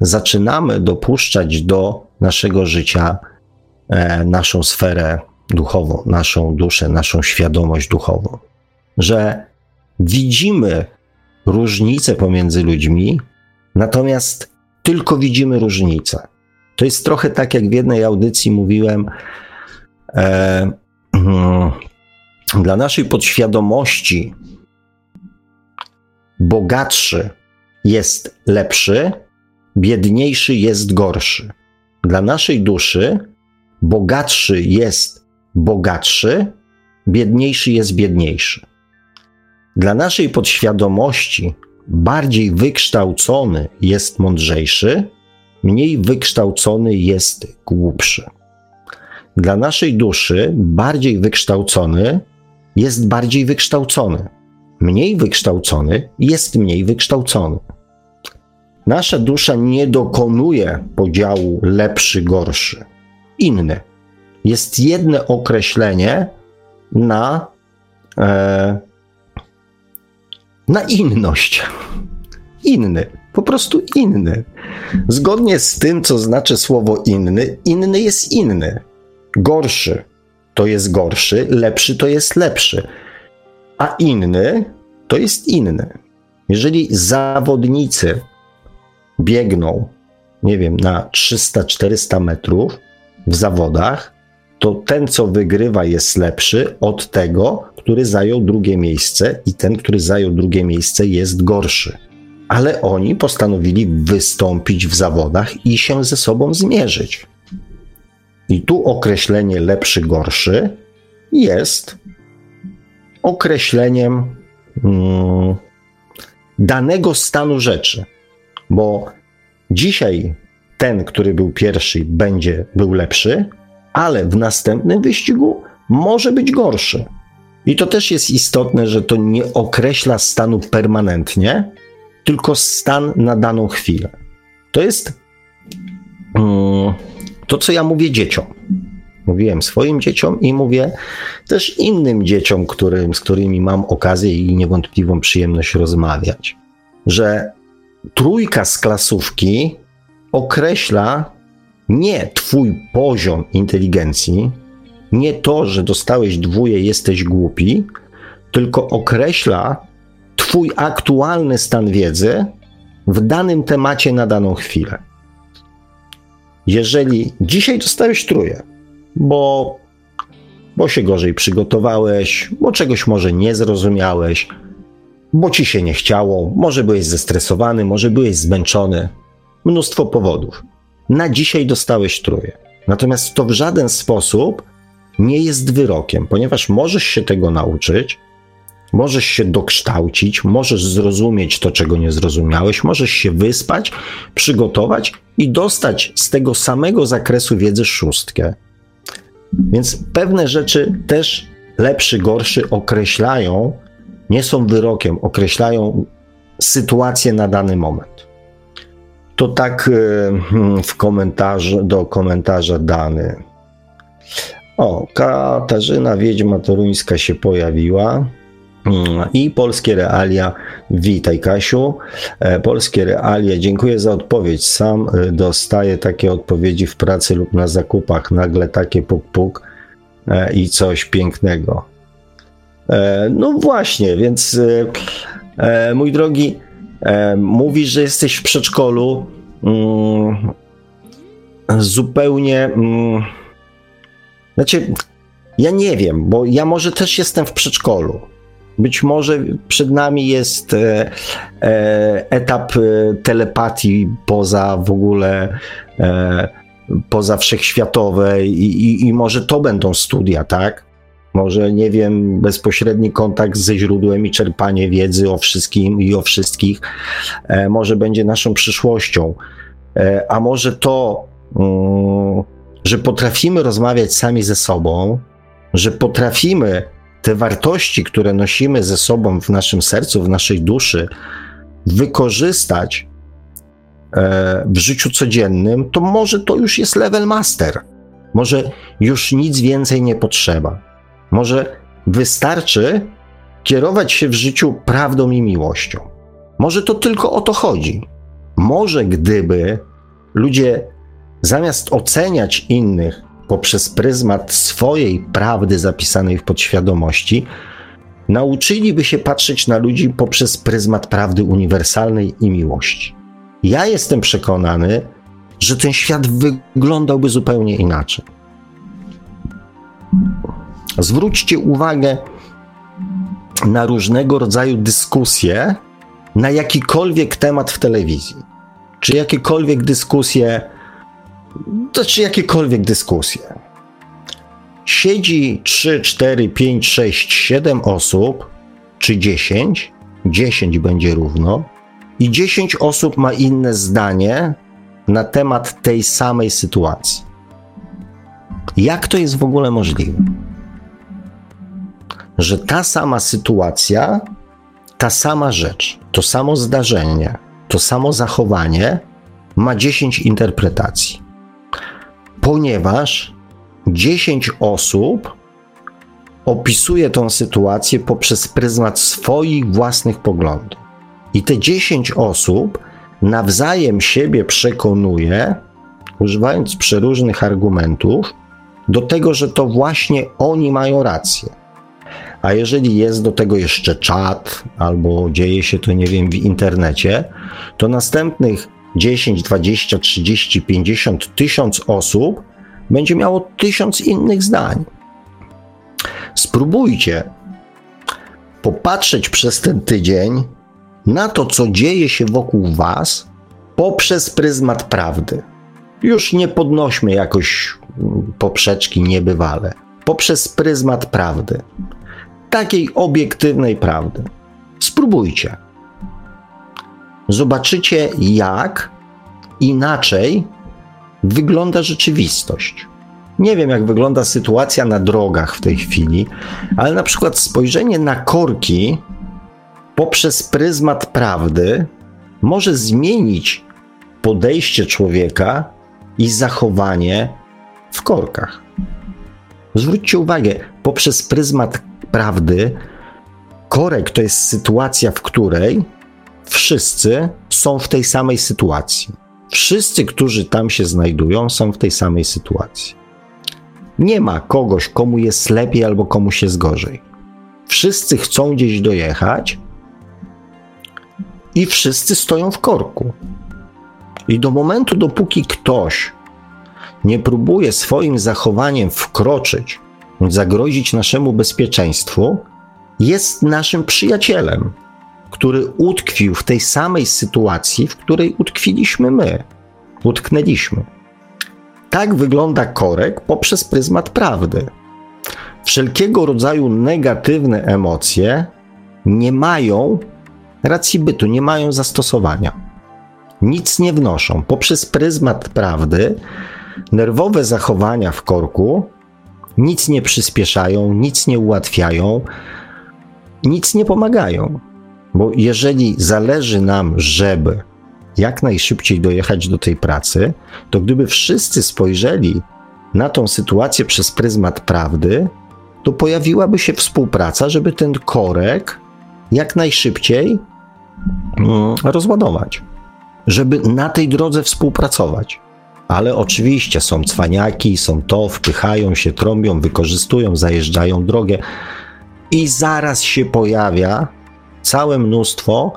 zaczynamy dopuszczać do naszego życia e, naszą sferę duchową, naszą duszę, naszą świadomość duchową. Że widzimy różnice pomiędzy ludźmi, natomiast tylko widzimy różnice. To jest trochę tak, jak w jednej audycji mówiłem, e, dla naszej podświadomości bogatszy jest lepszy, biedniejszy jest gorszy. Dla naszej duszy bogatszy jest bogatszy, biedniejszy jest biedniejszy. Dla naszej podświadomości bardziej wykształcony jest mądrzejszy, mniej wykształcony jest głupszy. Dla naszej duszy bardziej wykształcony jest bardziej wykształcony. Mniej wykształcony jest mniej wykształcony. Nasza dusza nie dokonuje podziału lepszy, gorszy. Inny. Jest jedno określenie na, e, na inność. Inny. Po prostu inny. Zgodnie z tym, co znaczy słowo inny, inny jest inny. Gorszy to jest gorszy, lepszy to jest lepszy, a inny to jest inny. Jeżeli zawodnicy biegną, nie wiem, na 300-400 metrów w zawodach, to ten, co wygrywa, jest lepszy od tego, który zajął drugie miejsce, i ten, który zajął drugie miejsce, jest gorszy. Ale oni postanowili wystąpić w zawodach i się ze sobą zmierzyć. I tu określenie lepszy, gorszy jest określeniem mm, danego stanu rzeczy, bo dzisiaj ten, który był pierwszy, będzie był lepszy, ale w następnym wyścigu może być gorszy. I to też jest istotne, że to nie określa stanu permanentnie, tylko stan na daną chwilę. To jest. Mm, to, co ja mówię dzieciom. Mówiłem swoim dzieciom i mówię też innym dzieciom, którym, z którymi mam okazję i niewątpliwą przyjemność rozmawiać, że trójka z klasówki określa nie Twój poziom inteligencji, nie to, że dostałeś dwóje, jesteś głupi, tylko określa Twój aktualny stan wiedzy w danym temacie na daną chwilę. Jeżeli dzisiaj dostałeś truje, bo, bo się gorzej przygotowałeś, bo czegoś może nie zrozumiałeś, bo ci się nie chciało, może byłeś zestresowany, może byłeś zmęczony, mnóstwo powodów. Na dzisiaj dostałeś truje. Natomiast to w żaden sposób nie jest wyrokiem, ponieważ możesz się tego nauczyć, Możesz się dokształcić, możesz zrozumieć to, czego nie zrozumiałeś, możesz się wyspać, przygotować i dostać z tego samego zakresu wiedzy szóstkę. Więc pewne rzeczy też lepszy, gorszy określają, nie są wyrokiem, określają sytuację na dany moment. To tak e, w komentarzu, do komentarza dany. O, Katarzyna Wiedźma Toruńska się pojawiła. Mm, I polskie realia. Witaj, Kasiu. E, polskie realia. Dziękuję za odpowiedź. Sam e, dostaję takie odpowiedzi w pracy lub na zakupach. Nagle takie puk-puk i coś pięknego. No właśnie, więc mój drogi, mówisz, że jesteś w przedszkolu. Mm, zupełnie. Mm, znaczy, ja nie wiem, bo ja może też jestem w przedszkolu. Być może przed nami jest e, e, etap e, telepatii poza w ogóle, e, poza wszechświatowe i, i, i może to będą studia, tak? Może, nie wiem, bezpośredni kontakt ze źródłem i czerpanie wiedzy o wszystkim i o wszystkich, e, może będzie naszą przyszłością. E, a może to, mm, że potrafimy rozmawiać sami ze sobą, że potrafimy te wartości, które nosimy ze sobą w naszym sercu, w naszej duszy, wykorzystać e, w życiu codziennym, to może to już jest level master. Może już nic więcej nie potrzeba. Może wystarczy kierować się w życiu prawdą i miłością. Może to tylko o to chodzi. Może gdyby ludzie zamiast oceniać innych poprzez pryzmat swojej prawdy zapisanej w podświadomości, nauczyliby się patrzeć na ludzi poprzez pryzmat prawdy uniwersalnej i miłości. Ja jestem przekonany, że ten świat wyglądałby zupełnie inaczej. Zwróćcie uwagę na różnego rodzaju dyskusje na jakikolwiek temat w telewizji, czy jakiekolwiek dyskusje to czy jakiekolwiek dyskusje. Siedzi 3, 4, 5, 6, 7 osób, czy 10, 10 będzie równo, i 10 osób ma inne zdanie na temat tej samej sytuacji. Jak to jest w ogóle możliwe? Że ta sama sytuacja, ta sama rzecz, to samo zdarzenie, to samo zachowanie ma 10 interpretacji ponieważ 10 osób opisuje tą sytuację poprzez pryzmat swoich własnych poglądów. I te 10 osób nawzajem siebie przekonuje, używając przeróżnych argumentów, do tego, że to właśnie oni mają rację. A jeżeli jest do tego jeszcze czat, albo dzieje się to, nie wiem, w internecie, to następnych 10, 20, 30, 50, 1000 osób będzie miało tysiąc innych zdań. Spróbujcie popatrzeć przez ten tydzień na to, co dzieje się wokół Was poprzez pryzmat prawdy. Już nie podnośmy jakoś poprzeczki niebywale. Poprzez pryzmat prawdy. Takiej obiektywnej prawdy. Spróbujcie zobaczycie, jak inaczej wygląda rzeczywistość. Nie wiem, jak wygląda sytuacja na drogach w tej chwili, ale na przykład spojrzenie na korki poprzez pryzmat prawdy może zmienić podejście człowieka i zachowanie w korkach. Zwróćcie uwagę, poprzez pryzmat prawdy, korek to jest sytuacja, w której wszyscy są w tej samej sytuacji. Wszyscy, którzy tam się znajdują, są w tej samej sytuacji. Nie ma kogoś, komu jest lepiej albo komuś jest gorzej. Wszyscy chcą gdzieś dojechać i wszyscy stoją w korku. I do momentu, dopóki ktoś nie próbuje swoim zachowaniem wkroczyć, zagrozić naszemu bezpieczeństwu, jest naszym przyjacielem który utkwił w tej samej sytuacji, w której utkwiliśmy my, utknęliśmy. Tak wygląda korek poprzez pryzmat prawdy. Wszelkiego rodzaju negatywne emocje nie mają racji bytu, nie mają zastosowania. Nic nie wnoszą. Poprzez pryzmat prawdy nerwowe zachowania w korku nic nie przyspieszają, nic nie ułatwiają, nic nie pomagają. Bo jeżeli zależy nam, żeby jak najszybciej dojechać do tej pracy, to gdyby wszyscy spojrzeli na tą sytuację przez pryzmat prawdy, to pojawiłaby się współpraca, żeby ten korek jak najszybciej mm, rozładować, żeby na tej drodze współpracować. Ale oczywiście są cwaniaki, są to, wpychają się, trąbią, wykorzystują, zajeżdżają drogę i zaraz się pojawia całe mnóstwo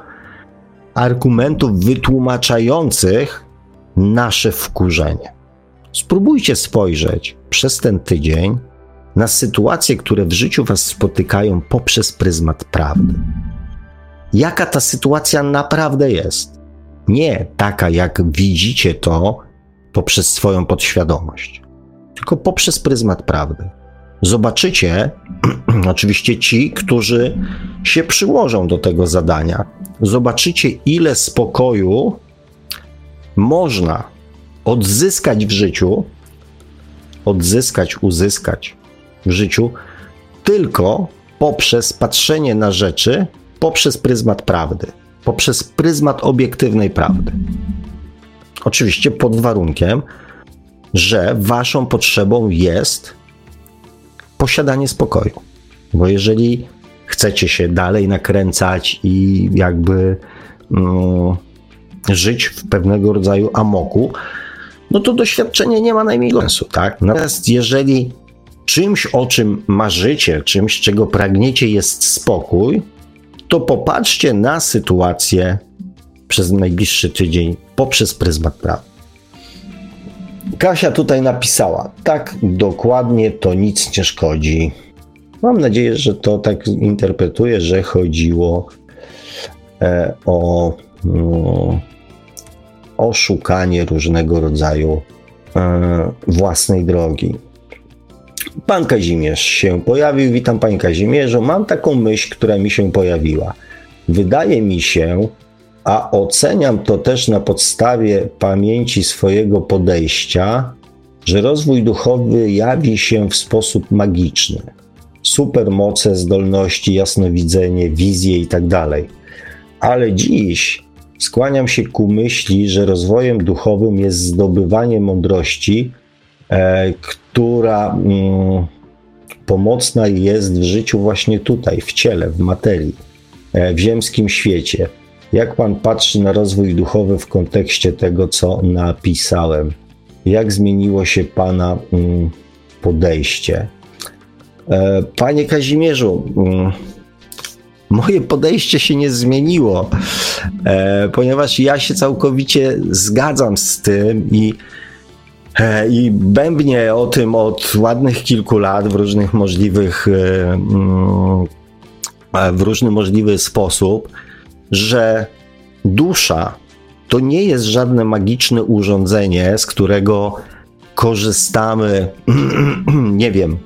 argumentów wytłumaczających nasze wkurzenie. Spróbujcie spojrzeć przez ten tydzień na sytuacje, które w życiu Was spotykają poprzez pryzmat prawdy. Jaka ta sytuacja naprawdę jest? Nie taka, jak widzicie to poprzez swoją podświadomość, tylko poprzez pryzmat prawdy. Zobaczycie, oczywiście ci, którzy się przyłożą do tego zadania, zobaczycie, ile spokoju można odzyskać w życiu, odzyskać, uzyskać w życiu tylko poprzez patrzenie na rzeczy poprzez pryzmat prawdy, poprzez pryzmat obiektywnej prawdy. Oczywiście pod warunkiem, że waszą potrzebą jest posiadanie spokoju. Bo jeżeli chcecie się dalej nakręcać i jakby no, żyć w pewnego rodzaju amoku, no to doświadczenie nie ma najmniejszego sensu, tak? Natomiast jeżeli czymś, o czym marzycie, czymś, czego pragniecie jest spokój, to popatrzcie na sytuację przez najbliższy tydzień poprzez pryzmat prawa. Kasia tutaj napisała, tak dokładnie to nic nie szkodzi. Mam nadzieję, że to tak interpretuję, że chodziło e, o, no, o szukanie różnego rodzaju e, własnej drogi. Pan Kazimierz się pojawił. Witam, panie Kazimierzu. Mam taką myśl, która mi się pojawiła. Wydaje mi się, a oceniam to też na podstawie pamięci swojego podejścia, że rozwój duchowy jawi się w sposób magiczny. Supermoce, zdolności, jasnowidzenie, wizje itd. Tak Ale dziś skłaniam się ku myśli, że rozwojem duchowym jest zdobywanie mądrości, e, która mm, pomocna jest w życiu właśnie tutaj, w ciele, w materii, e, w ziemskim świecie. Jak pan patrzy na rozwój duchowy w kontekście tego, co napisałem? Jak zmieniło się pana mm, podejście? E, panie Kazimierzu, mm, moje podejście się nie zmieniło, e, ponieważ ja się całkowicie zgadzam z tym i E, I bębnie o tym od ładnych kilku lat w różnych możliwych, mm, w różny możliwy sposób, że dusza to nie jest żadne magiczne urządzenie, z którego korzystamy, nie wiem,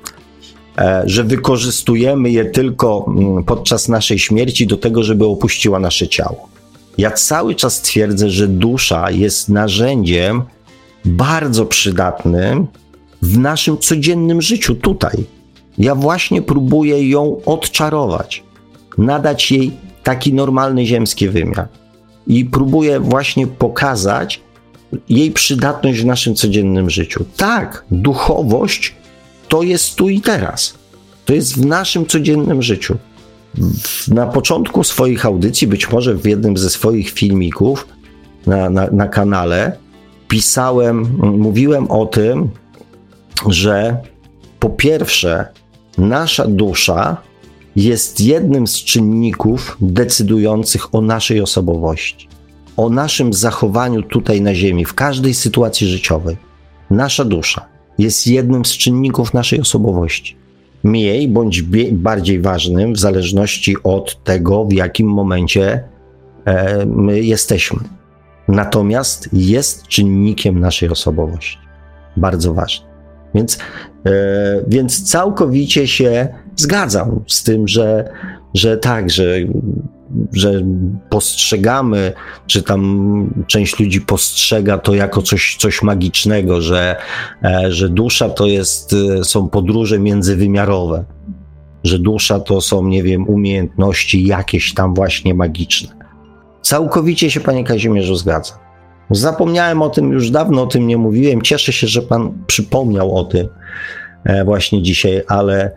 że wykorzystujemy je tylko mm, podczas naszej śmierci do tego, żeby opuściła nasze ciało. Ja cały czas twierdzę, że dusza jest narzędziem, bardzo przydatnym w naszym codziennym życiu tutaj. Ja właśnie próbuję ją odczarować, nadać jej taki normalny ziemski wymiar. I próbuję właśnie pokazać jej przydatność w naszym codziennym życiu. Tak, duchowość to jest tu i teraz. To jest w naszym codziennym życiu. Na początku swoich audycji, być może w jednym ze swoich filmików na, na, na kanale, pisałem, mówiłem o tym, że po pierwsze, nasza dusza jest jednym z czynników decydujących o naszej osobowości, o naszym zachowaniu tutaj na Ziemi, w każdej sytuacji życiowej. Nasza dusza jest jednym z czynników naszej osobowości. Mniej bądź bardziej ważnym, w zależności od tego, w jakim momencie e, my jesteśmy. Natomiast jest czynnikiem naszej osobowości. Bardzo ważny. Więc, e, więc całkowicie się zgadzam z tym, że, że tak, że, że postrzegamy, czy tam część ludzi postrzega to jako coś, coś magicznego, że, e, że dusza to jest, e, są podróże międzywymiarowe, że dusza to są, nie wiem, umiejętności jakieś tam właśnie magiczne. Całkowicie się, panie Kazimierzu, zgadzam. Zapomniałem o tym, już dawno o tym nie mówiłem. Cieszę się, że Pan przypomniał o tym e, właśnie dzisiaj, ale,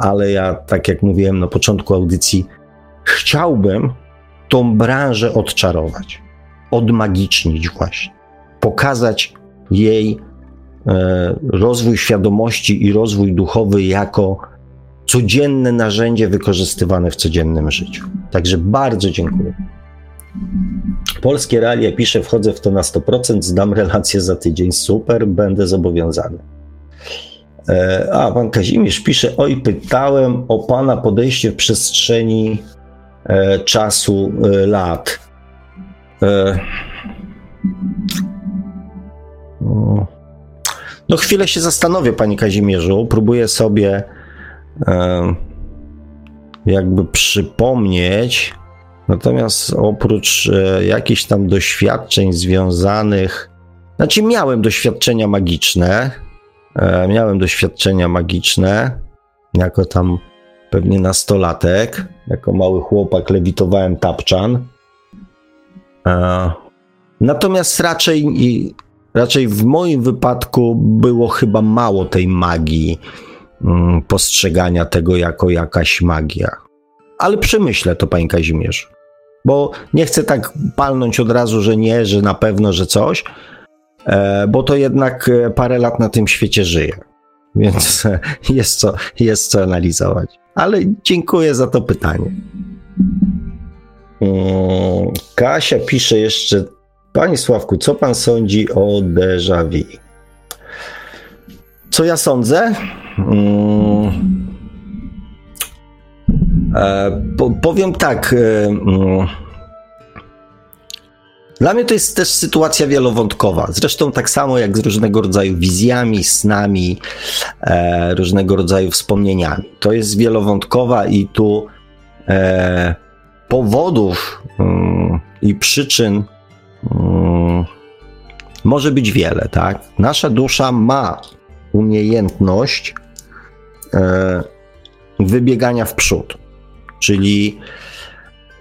ale ja, tak jak mówiłem na początku audycji, chciałbym tą branżę odczarować, odmagicznić właśnie, pokazać jej e, rozwój świadomości i rozwój duchowy jako codzienne narzędzie wykorzystywane w codziennym życiu. Także bardzo dziękuję. Polskie realia pisze, wchodzę w to na 100%, zdam relację za tydzień, super, będę zobowiązany. E, a, pan Kazimierz pisze, oj, pytałem o pana podejście w przestrzeni e, czasu e, lat. E, no chwilę się zastanowię, panie Kazimierzu, próbuję sobie jakby przypomnieć, Natomiast oprócz jakichś tam doświadczeń związanych, znaczy miałem doświadczenia magiczne, miałem doświadczenia magiczne, jako tam pewnie nastolatek, jako mały chłopak lewitowałem tapczan. E, natomiast raczej, raczej w moim wypadku było chyba mało tej magii, mm, postrzegania tego jako jakaś magia. Ale przemyślę to, panie Kazimierzu bo nie chcę tak palnąć od razu, że nie, że na pewno, że coś, e, bo to jednak e, parę lat na tym świecie żyje, więc jest co, jest co analizować. Ale dziękuję za to pytanie. Mm, Kasia pisze jeszcze, Panie Sławku, co pan sądzi o déjà vu? Co ja sądzę? Hmm. E, po, powiem tak. E, mm, dla mnie to jest też sytuacja wielowątkowa. Zresztą tak samo jak z różnego rodzaju wizjami, snami, e, różnego rodzaju wspomnieniami. To jest wielowątkowa i tu e, powodów mm, i przyczyn mm, może być wiele, tak? Nasza dusza ma umiejętność e, wybiegania w przód czyli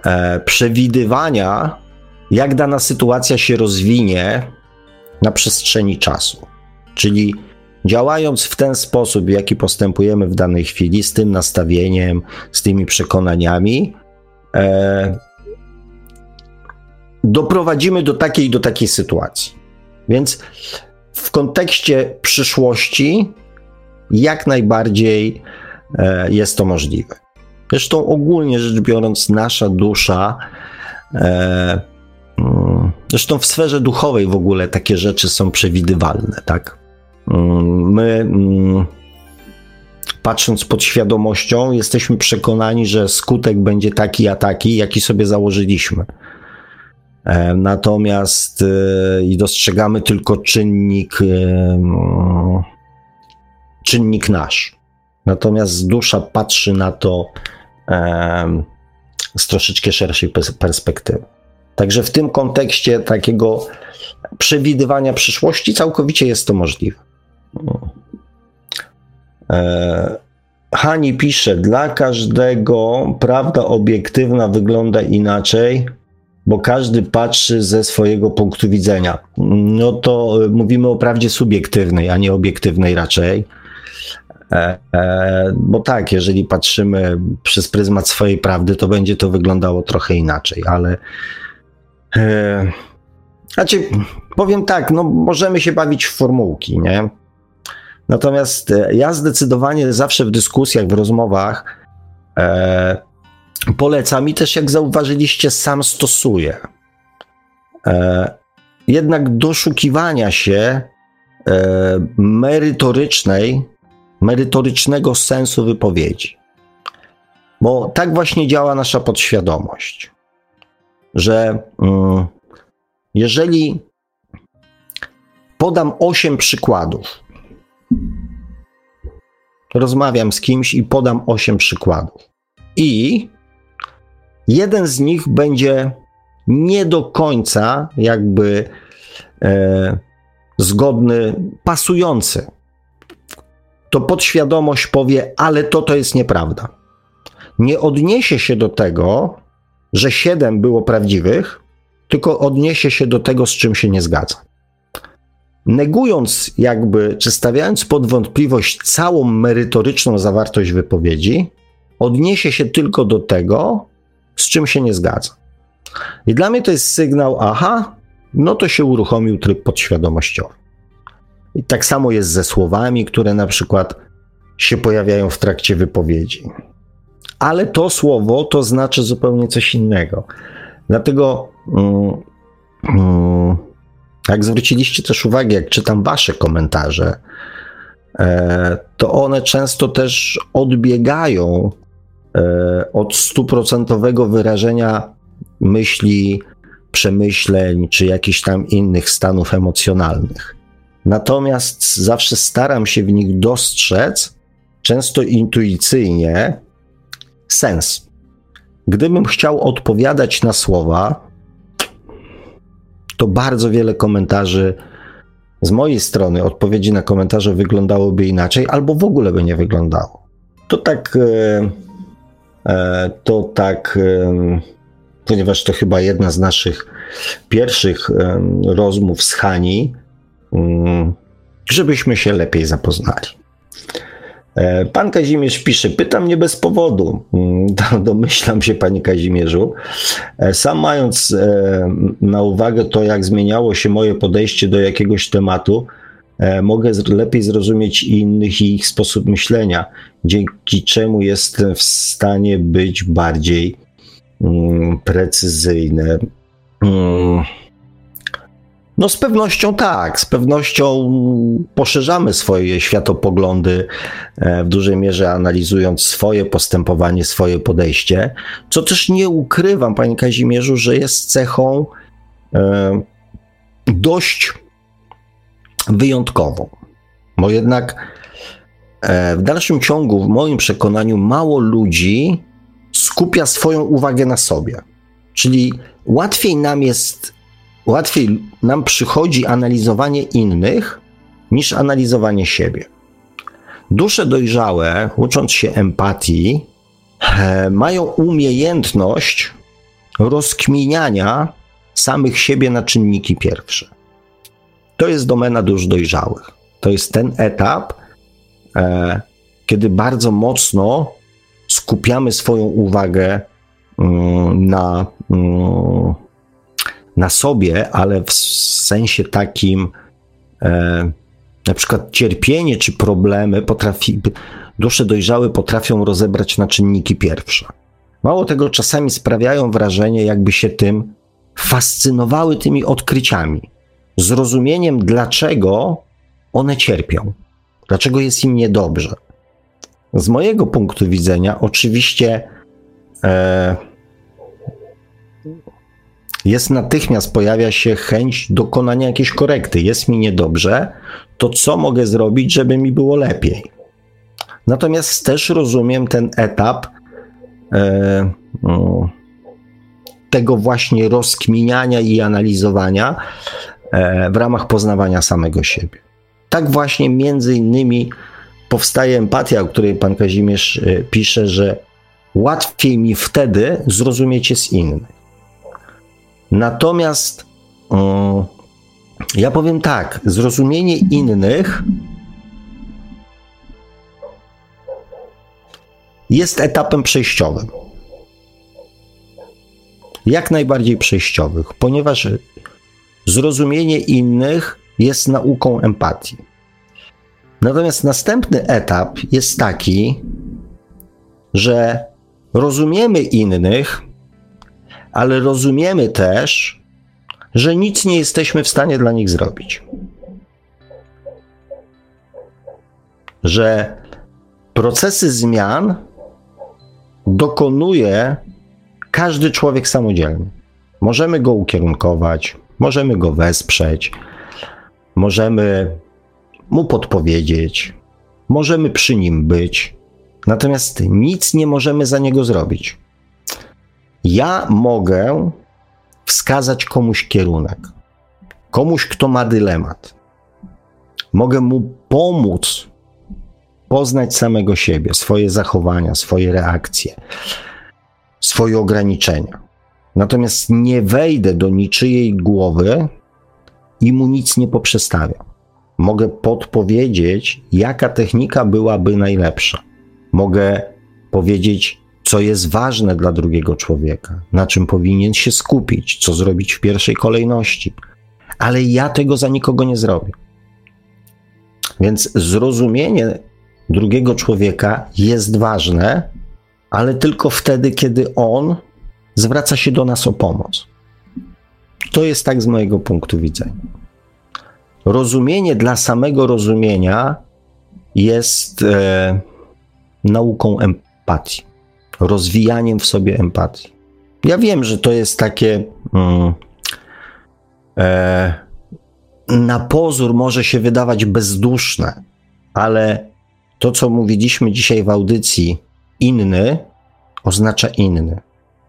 e, przewidywania, jak dana sytuacja się rozwinie na przestrzeni czasu. Czyli działając w ten sposób, w jaki postępujemy w danej chwili, z tym nastawieniem, z tymi przekonaniami, e, doprowadzimy do takiej do takiej sytuacji. Więc w kontekście przyszłości jak najbardziej e, jest to możliwe. Zresztą ogólnie rzecz biorąc, nasza dusza, e, zresztą w sferze duchowej w ogóle takie rzeczy są przewidywalne, tak? Mm, my, mm, patrząc pod świadomością, jesteśmy przekonani, że skutek będzie taki a taki, jaki sobie założyliśmy. E, natomiast e, i dostrzegamy tylko czynnik, e, czynnik nasz. Natomiast dusza patrzy na to z troszeczkę szerszej perspektywy. Także w tym kontekście takiego przewidywania przyszłości całkowicie jest to możliwe. E, Hani pisze, dla każdego prawda obiektywna wygląda inaczej, bo każdy patrzy ze swojego punktu widzenia. No to mówimy o prawdzie subiektywnej, a nie obiektywnej raczej. E, e, bo tak, jeżeli patrzymy przez pryzmat swojej prawdy, to będzie to wyglądało trochę inaczej, ale. E, znaczy, powiem tak, no możemy się bawić w formułki, nie? Natomiast ja zdecydowanie zawsze w dyskusjach, w rozmowach e, polecam i też, jak zauważyliście, sam stosuję. E, jednak doszukiwania się e, merytorycznej merytorycznego sensu wypowiedzi. Bo tak właśnie działa nasza podświadomość, że mm, jeżeli podam osiem przykładów, rozmawiam z kimś i podam osiem przykładów, i jeden z nich będzie nie do końca jakby e, zgodny, pasujący to podświadomość powie, ale to to jest nieprawda. Nie odniesie się do tego, że siedem było prawdziwych, tylko odniesie się do tego, z czym się nie zgadza. Negując jakby, czy stawiając pod wątpliwość całą merytoryczną zawartość wypowiedzi, odniesie się tylko do tego, z czym się nie zgadza. I dla mnie to jest sygnał, aha, no to się uruchomił tryb podświadomościowy. I tak samo jest ze słowami, które na przykład się pojawiają w trakcie wypowiedzi. Ale to słowo to znaczy zupełnie coś innego. Dlatego, mm, mm, jak zwróciliście też uwagę, jak czytam wasze komentarze, e, to one często też odbiegają e, od stuprocentowego wyrażenia myśli, przemyśleń czy jakichś tam innych stanów emocjonalnych. Natomiast zawsze staram się w nich dostrzec, często intuicyjnie, sens. Gdybym chciał odpowiadać na słowa, to bardzo wiele komentarzy z mojej strony, odpowiedzi na komentarze wyglądałoby inaczej, albo w ogóle by nie wyglądało. To tak, e, e, to tak, e, ponieważ to chyba jedna z naszych pierwszych rozmów z Hani, mm, żebyśmy się lepiej zapoznali. E, pan Kazimierz pisze, pytam nie bez powodu. Mm, domyślam się, panie Kazimierzu. E, sam mając e, na uwagę to, jak zmieniało się moje podejście do jakiegoś tematu, mogę lepiej zrozumieć innych i ich sposób myślenia, dzięki czemu jestem w stanie być bardziej mm, precyzyjny. No z pewnością tak, z pewnością poszerzamy swoje światopoglądy, e, w dużej mierze analizując swoje postępowanie, swoje podejście, co też nie ukrywam, panie Kazimierzu, że jest cechą e, dość wyjątkową. Bo jednak e, w dalszym ciągu, w moim przekonaniu, mało ludzi skupia swoją uwagę na sobie. Czyli łatwiej nam jest łatwiej nam przychodzi analizowanie innych niż analizowanie siebie. Dusze dojrzałe, ucząc się empatii, e, mają umiejętność rozkminiania samych siebie na czynniki pierwsze. To jest domena dusz dojrzałych. To jest ten etap, e, kiedy bardzo mocno skupiamy swoją uwagę mm, na mm, na sobie, ale w sensie takim, e, na przykład cierpienie czy problemy potrafi, dusze dojrzałe potrafią rozebrać na czynniki pierwsze. Mało tego, czasami sprawiają wrażenie, jakby się tym fascynowały tymi odkryciami, zrozumieniem, dlaczego one cierpią, dlaczego jest im niedobrze. Z mojego punktu widzenia, oczywiście, e, jest natychmiast pojawia się chęć dokonania jakiejś korekty. Jest mi niedobrze, to co mogę zrobić, żeby mi było lepiej? Natomiast też rozumiem ten etap e, no, tego właśnie rozkminiania i analizowania e, w ramach poznawania samego siebie. Tak właśnie między innymi powstaje empatia, o której pan Kazimierz e, pisze, że łatwiej mi wtedy zrozumieć jest inny. Natomiast ja powiem tak, zrozumienie innych jest etapem przejściowym. Jak najbardziej przejściowych, ponieważ zrozumienie innych jest nauką empatii. Natomiast następny etap jest taki, że rozumiemy innych ale rozumiemy też, że nic nie jesteśmy w stanie dla nich zrobić. Że procesy zmian dokonuje każdy człowiek samodzielnie. Możemy go ukierunkować, możemy go wesprzeć, możemy mu podpowiedzieć, możemy przy nim być, natomiast nic nie możemy za niego zrobić. Ja mogę wskazać komuś kierunek, komuś, kto ma dylemat. Mogę mu pomóc poznać samego siebie, swoje zachowania, swoje reakcje, swoje ograniczenia. Natomiast nie wejdę do niczyjej głowy i mu nic nie poprzestawiam. Mogę podpowiedzieć, jaka technika byłaby najlepsza. Mogę powiedzieć, co jest ważne dla drugiego człowieka, na czym powinien się skupić, co zrobić w pierwszej kolejności. Ale ja tego za nikogo nie zrobię. Więc zrozumienie drugiego człowieka jest ważne, ale tylko wtedy, kiedy on zwraca się do nas o pomoc. To jest tak z mojego punktu widzenia. Rozumienie dla samego rozumienia jest e, nauką empatii, rozwijaniem w sobie empatii. Ja wiem, że to jest takie. Mm, e, na pozór może się wydawać bezduszne, ale to, co mówiliśmy dzisiaj w audycji, inny oznacza inny.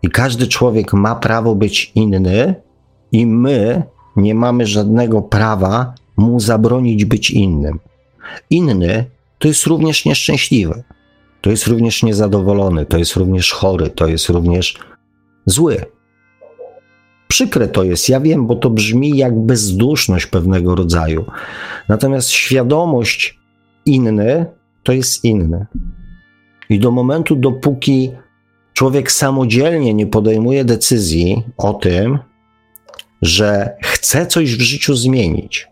I każdy człowiek ma prawo być inny, i my nie mamy żadnego prawa mu zabronić być innym. Inny to jest również nieszczęśliwy, to jest również niezadowolony, to jest również chory, to jest również zły. Przykre to jest, ja wiem, bo to brzmi jak bezduszność pewnego rodzaju. Natomiast świadomość inny to jest inny. I do momentu, dopóki człowiek samodzielnie nie podejmuje decyzji o tym, że chce coś w życiu zmienić,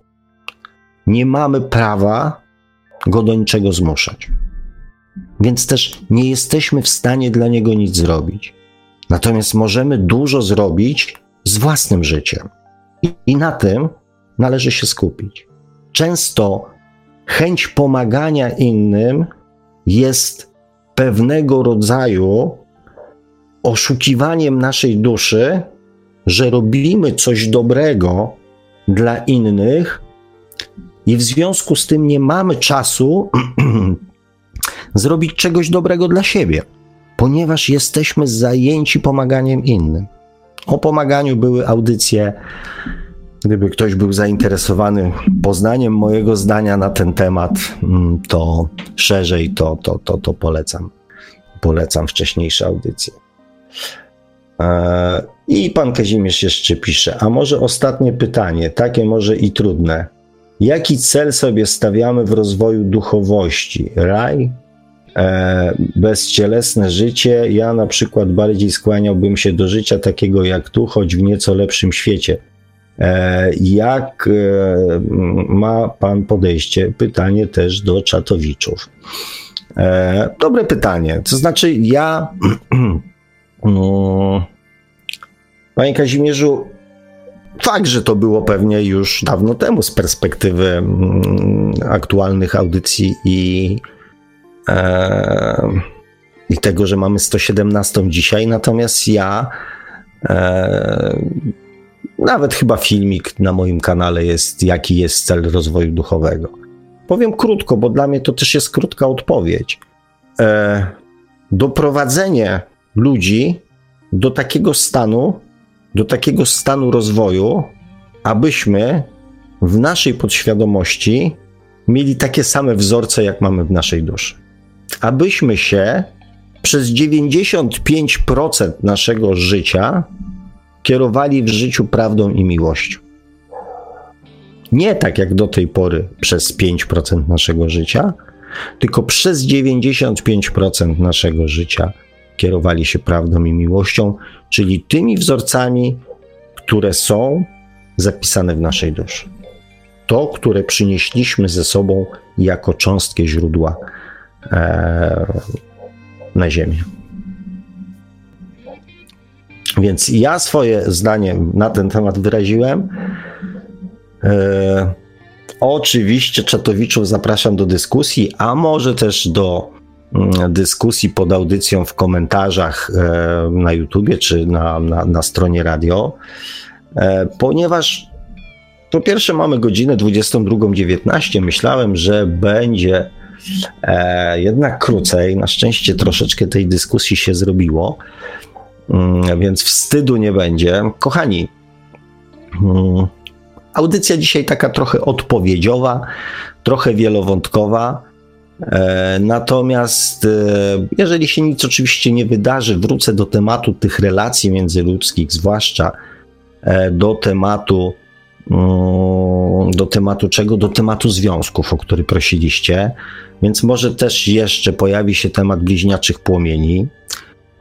nie mamy prawa go do niczego zmuszać. Więc też nie jesteśmy w stanie dla niego nic zrobić. Natomiast możemy dużo zrobić z własnym życiem. I, na tym należy się skupić. Często chęć pomagania innym jest pewnego rodzaju oszukiwaniem naszej duszy, że robimy coś dobrego dla innych i w związku z tym nie mamy czasu zrobić czegoś dobrego dla siebie, ponieważ jesteśmy zajęci pomaganiem innym. O pomaganiu były audycje. Gdyby ktoś był zainteresowany poznaniem mojego zdania na ten temat, mm, to szerzej to, to, to, to polecam. Polecam wcześniejsze audycje. E, I pan Kazimierz jeszcze pisze, a może ostatnie pytanie, takie może i trudne. Jaki cel sobie stawiamy w rozwoju duchowości? Raj? E, bezcielesne życie? Ja na przykład bardziej skłaniałbym się do życia takiego jak tu, choć w nieco lepszym świecie. E, jak e, ma pan podejście? Pytanie też do czatowiczów. Dobre pytanie. To znaczy, ja. No, panie Kazimierzu, fakt, że to było pewnie już dawno temu z perspektywy mm, aktualnych audycji i, i tego, że mamy 117 dzisiaj, natomiast ja e, nawet chyba filmik na moim kanale jest, jaki jest cel rozwoju duchowego. Powiem krótko, bo dla mnie to też jest krótka odpowiedź. E, doprowadzenie ludzi do takiego stanu, do takiego stanu rozwoju, abyśmy w naszej podświadomości mieli takie same wzorce, jak mamy w naszej duszy. Abyśmy się przez 95% naszego życia kierowali w życiu prawdą i miłością. Nie tak jak do tej pory przez 5% naszego życia, tylko przez 95% naszego życia kierowali się prawdą i miłością, czyli tymi wzorcami, które są zapisane w naszej duszy. To, które przynieśliśmy ze sobą jako cząstkę źródła na Ziemię. Więc ja swoje zdanie na ten temat wyraziłem. E, oczywiście czatowiczów zapraszam do dyskusji, a może też do mm, dyskusji pod audycją w komentarzach e, na YouTubie czy na, na, na stronie radio, e, ponieważ po pierwsze mamy godzinę 22.19. Myślałem, że będzie e, jednak krócej. Na szczęście troszeczkę tej dyskusji się zrobiło, mm, więc wstydu nie będzie. Kochani, mm, Audycja dzisiaj taka trochę odpowiedziowa, trochę wielowątkowa. E, natomiast e, jeżeli się nic oczywiście nie wydarzy, wrócę do tematu tych relacji międzyludzkich, zwłaszcza e, do tematu do tematu czego? Do tematu związków, o który prosiliście. Więc może też jeszcze pojawi się temat bliźniaczych płomieni.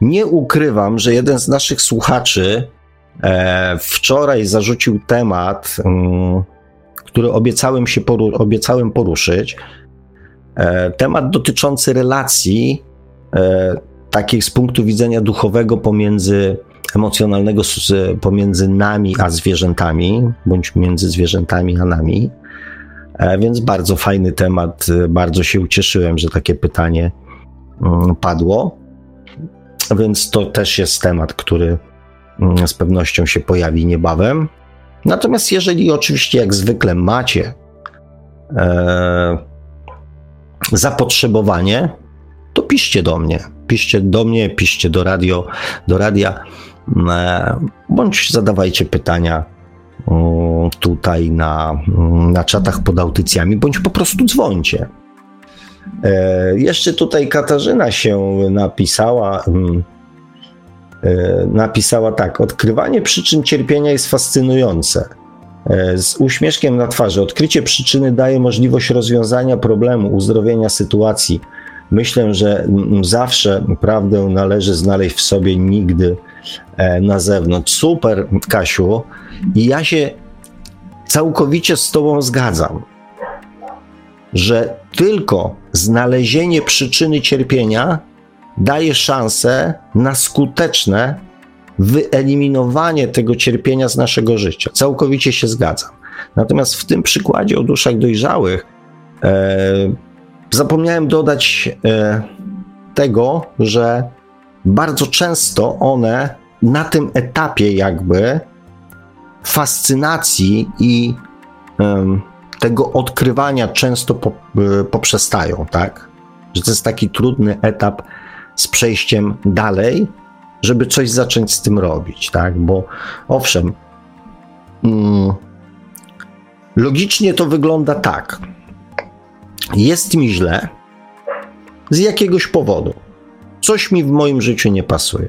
Nie ukrywam, że jeden z naszych słuchaczy wczoraj zarzucił temat, mm, który obiecałem się poru obiecałem poruszyć E, temat dotyczący relacji e, takich z punktu widzenia duchowego pomiędzy emocjonalnego pomiędzy nami a zwierzętami, bądź między zwierzętami a nami. E, więc bardzo fajny temat. Bardzo się ucieszyłem, że takie pytanie mm, padło. Więc to też jest temat, który mm, z pewnością się pojawi niebawem. Natomiast jeżeli oczywiście, jak zwykle, macie zapotrzebowanie, to piszcie do mnie. Piszcie do mnie, piszcie do radio, do radia, e, bądź zadawajcie pytania tutaj na, na czatach pod audycjami, bądź po prostu dzwońcie. E, jeszcze tutaj Katarzyna się napisała. Mm, e, napisała tak: Odkrywanie przyczyn cierpienia jest fascynujące. E, z uśmieszkiem na twarzy. Odkrycie przyczyny daje możliwość rozwiązania problemu, uzdrowienia sytuacji. Myślę, że zawsze prawdę należy znaleźć w sobie, nigdy e, na zewnątrz. Super, Kasiu. I ja się całkowicie z Tobą zgadzam, że tylko znalezienie przyczyny cierpienia daje szansę na skuteczne wyeliminowanie tego cierpienia z naszego życia. Całkowicie się zgadzam. Natomiast w tym przykładzie o duszach dojrzałych e, zapomniałem dodać e, tego, że bardzo często one na tym etapie jakby fascynacji i e, tego odkrywania często po, e, poprzestają, tak? Że to jest taki trudny etap z przejściem dalej, żeby coś zacząć z tym robić, tak? Bo owszem, mm, logicznie to wygląda tak. Jest mi źle z jakiegoś powodu. Coś mi w moim życiu nie pasuje.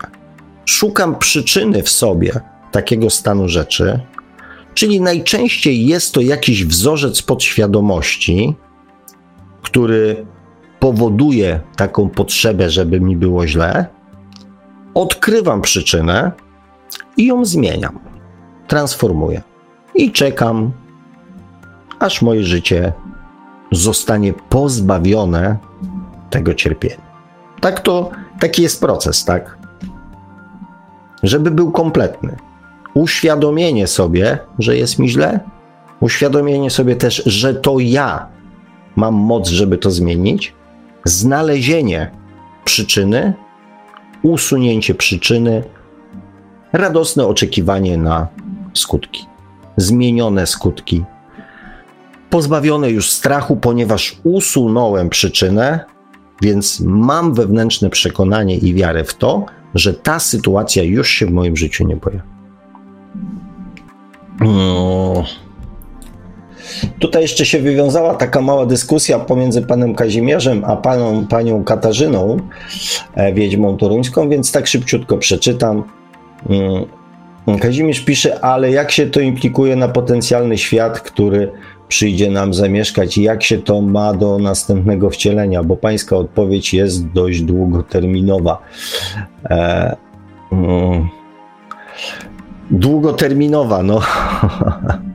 Szukam przyczyny w sobie takiego stanu rzeczy, czyli najczęściej jest to jakiś wzorzec podświadomości, który powoduje taką potrzebę, żeby mi było źle odkrywam przyczynę i ją zmieniam, transformuję. I czekam, aż moje życie zostanie pozbawione tego cierpienia. Tak to, taki jest proces, tak? Żeby był kompletny. Uświadomienie sobie, że jest mi źle, uświadomienie sobie też, że to ja mam moc, żeby to zmienić, znalezienie przyczyny. Usunięcie przyczyny, radosne oczekiwanie na skutki, zmienione skutki, pozbawione już strachu, ponieważ usunąłem przyczynę, więc mam wewnętrzne przekonanie i wiarę w to, że ta sytuacja już się w moim życiu nie pojawi. No. Tutaj jeszcze się wywiązała taka mała dyskusja pomiędzy panem Kazimierzem a paną, panią Katarzyną, e, wiedźmą toruńską, więc tak szybciutko przeczytam. Mm, Kazimierz pisze, ale jak się to implikuje na potencjalny świat, który przyjdzie nam zamieszkać i jak się to ma do następnego wcielenia, bo pańska odpowiedź jest dość długoterminowa. E, mm, długoterminowa, no.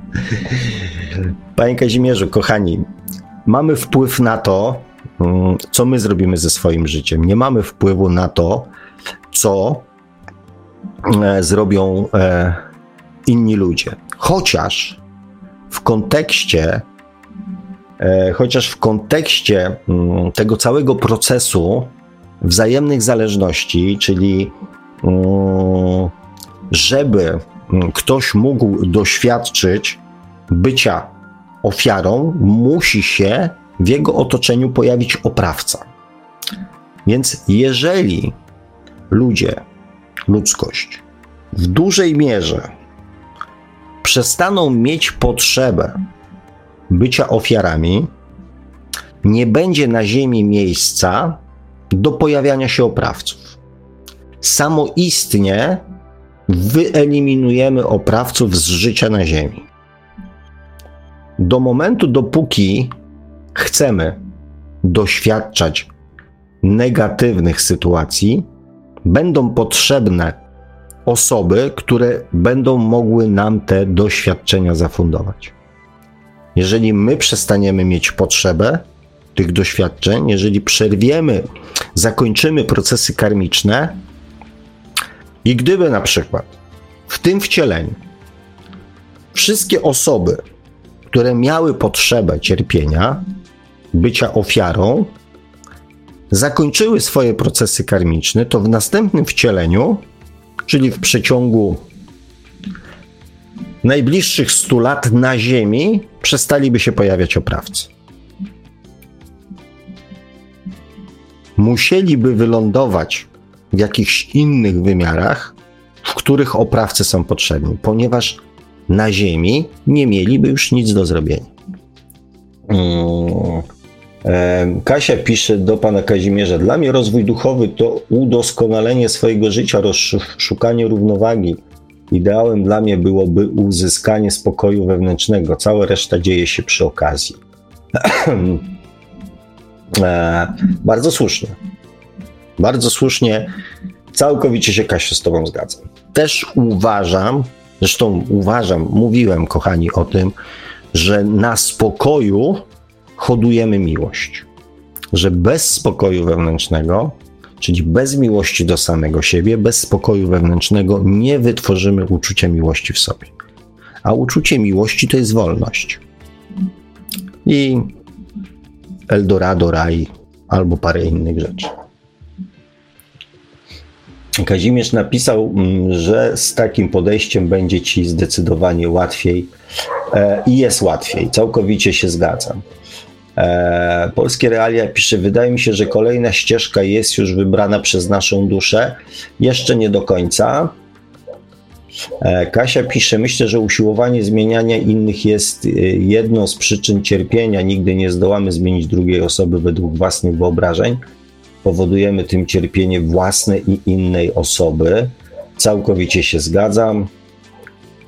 Panie Kazimierzu, kochani, mamy wpływ na to, mm, co my zrobimy ze swoim życiem. Nie mamy wpływu na to, co e, zrobią e, inni ludzie. Chociaż kontekście, e, chociaż w kontekście mm, tego całego procesu wzajemnych zależności, czyli mm, żeby ktoś mógł doświadczyć bycia ofiarą, musi się w jego otoczeniu pojawić oprawca. Więc jeżeli ludzie, ludzkość w dużej mierze przestaną mieć potrzebę bycia ofiarami, nie będzie na Ziemi miejsca do pojawiania się oprawców. Samoistnie wyeliminujemy oprawców z życia na Ziemi. Do momentu, dopóki chcemy doświadczać negatywnych sytuacji, będą potrzebne osoby, które będą mogły nam te doświadczenia zafundować. Jeżeli my przestaniemy mieć potrzebę tych doświadczeń, jeżeli przerwiemy, zakończymy procesy karmiczne, i gdyby na przykład w tym wcieleniu wszystkie osoby, które miały potrzebę cierpienia, bycia ofiarą, zakończyły swoje procesy karmiczne, to w następnym wcieleniu, czyli w przeciągu najbliższych 100 lat na Ziemi, przestaliby się pojawiać oprawcy. Musieliby wylądować w jakichś innych wymiarach, w których oprawcy są potrzebni, ponieważ na Ziemi nie mieliby już nic do zrobienia. Hmm. Kasia pisze do pana Kazimierza: Dla mnie rozwój duchowy to udoskonalenie swojego życia, szukanie równowagi. Ideałem dla mnie byłoby uzyskanie spokoju wewnętrznego. Cała reszta dzieje się przy okazji. e, bardzo słusznie. Bardzo słusznie. Całkowicie się, Kasia, z Tobą zgadzam. Też uważam, zresztą uważam, mówiłem, kochani, o tym, że na spokoju hodujemy miłość. Że bez spokoju wewnętrznego, czyli bez miłości do samego siebie, bez spokoju wewnętrznego nie wytworzymy uczucia miłości w sobie. A uczucie miłości to jest wolność. I Eldorado, raj albo parę innych rzeczy. Kazimierz napisał, mm, że z takim podejściem będzie ci zdecydowanie łatwiej e, i jest łatwiej. Całkowicie się zgadzam. E, Polskie Realia pisze, wydaje mi się, że kolejna ścieżka jest już wybrana przez naszą duszę. Jeszcze nie do końca. E, Kasia pisze, myślę, że usiłowanie zmieniania innych jest jedną z przyczyn cierpienia. Nigdy nie zdołamy zmienić drugiej osoby według własnych wyobrażeń powodujemy tym cierpienie własne i innej osoby. Całkowicie się zgadzam.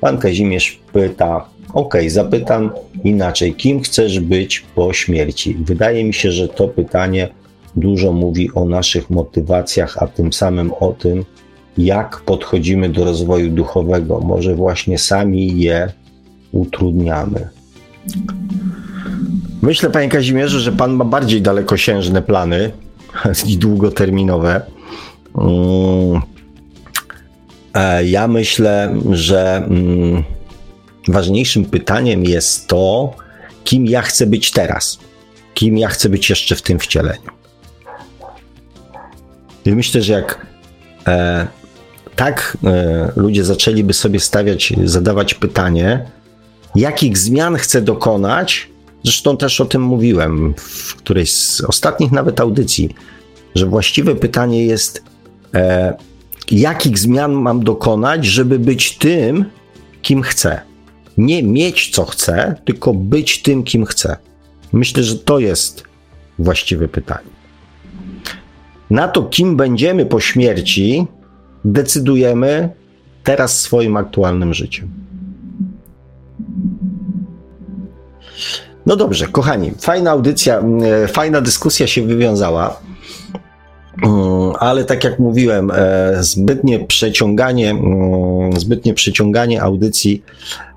Pan Kazimierz pyta: OK, zapytam inaczej, kim chcesz być po śmierci? Wydaje mi się, że to pytanie dużo mówi o naszych motywacjach, a tym samym o tym, jak podchodzimy do rozwoju duchowego. Może właśnie sami je utrudniamy. Myślę, panie Kazimierzu, że pan ma bardziej dalekosiężne plany i długoterminowe. Mm. E, ja myślę, że mm, ważniejszym pytaniem jest to, kim ja chcę być teraz, kim ja chcę być jeszcze w tym wcieleniu. I myślę, że jak e, tak e, ludzie zaczęliby sobie stawiać, zadawać pytanie, jakich zmian chcę dokonać, Zresztą też o tym mówiłem w którejś z ostatnich nawet audycji, że właściwe pytanie jest, e, jakich zmian mam dokonać, żeby być tym, kim chcę. Nie mieć co chcę, tylko być tym, kim chcę. Myślę, że to jest właściwe pytanie. Na to, kim będziemy po śmierci, decydujemy teraz swoim aktualnym życiem. No dobrze, kochani, fajna audycja, e, fajna dyskusja się wywiązała. Mm, ale tak jak mówiłem, e, zbytnie przeciąganie, mm, zbytnie przeciąganie audycji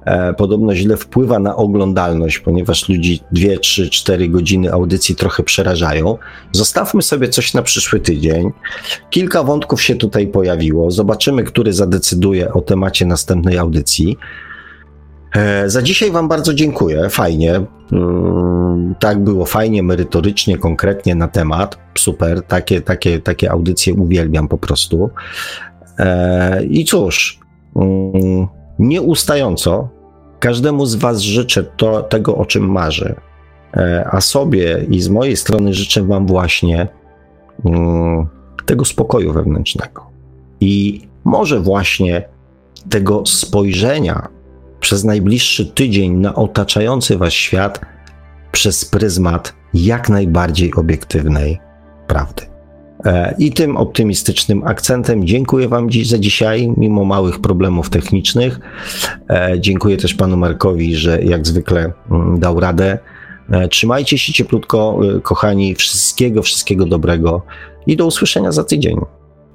e, podobno źle wpływa na oglądalność, ponieważ ludzi 2, 3, 4 godziny audycji trochę przerażają. Zostawmy sobie coś na przyszły tydzień. Kilka wątków się tutaj pojawiło. Zobaczymy, który zadecyduje o temacie następnej audycji. E, za dzisiaj Wam bardzo dziękuję. Fajnie. Mm, tak było fajnie, merytorycznie, konkretnie na temat. Super. Takie, takie, takie audycje uwielbiam po prostu. E, I cóż, mm, nieustająco każdemu z Was życzę to, tego, o czym marzy. E, a sobie i z mojej strony życzę Wam właśnie mm, tego spokoju wewnętrznego. I może właśnie tego spojrzenia przez najbliższy tydzień na otaczający Was świat przez pryzmat jak najbardziej obiektywnej prawdy. E, I tym optymistycznym akcentem dziękuję Wam dziś za dzisiaj, mimo małych problemów technicznych. E, dziękuję też Panu Markowi, że jak zwykle mm, dał radę. E, trzymajcie się cieplutko, kochani. Wszystkiego, wszystkiego dobrego i do usłyszenia za tydzień.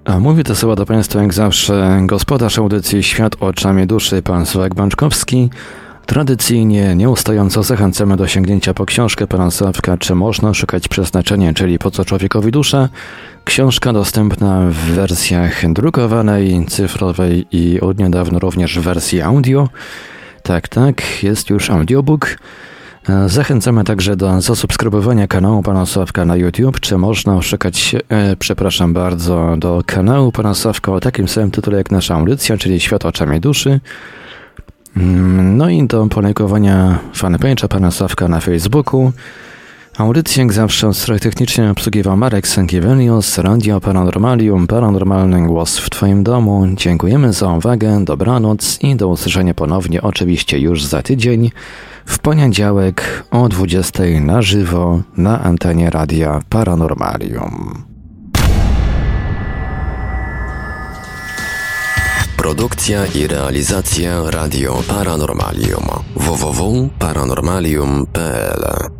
A mówi to słowa do Państwa jak zawsze gospodarz audycji Świat oczami duszy, pan Sławek Bączkowski. Tradycyjnie, nieustająco zachęcamy do sięgnięcia po książkę pana Sławka Czy można szukać przeznaczenia, czyli po co człowiekowi dusza. Książka dostępna w wersjach drukowanej, cyfrowej i od niedawna również w wersji audio. Tak, tak, jest już audiobook. Zachęcamy także do zasubskrybowania kanału Pana Sławka na YouTube. Czy można szukać, e, przepraszam bardzo, do kanału Pana Sławka o takim samym tytule jak nasza audycja, czyli Świat oczami duszy. Mm, no i do polajkowania fanpage'a Pana Sławka na Facebooku. Audycję jak zawsze od strony technicznej Marek Sankiewelius, Radio Paranormalium, Paranormalny Głos w Twoim domu. Dziękujemy za uwagę, dobranoc i do usłyszenia ponownie oczywiście już za tydzień, w poniedziałek o 20 na żywo na antenie Radia Paranormalium. Produkcja i realizacja Radio Paranormalium www.paranormalium.pl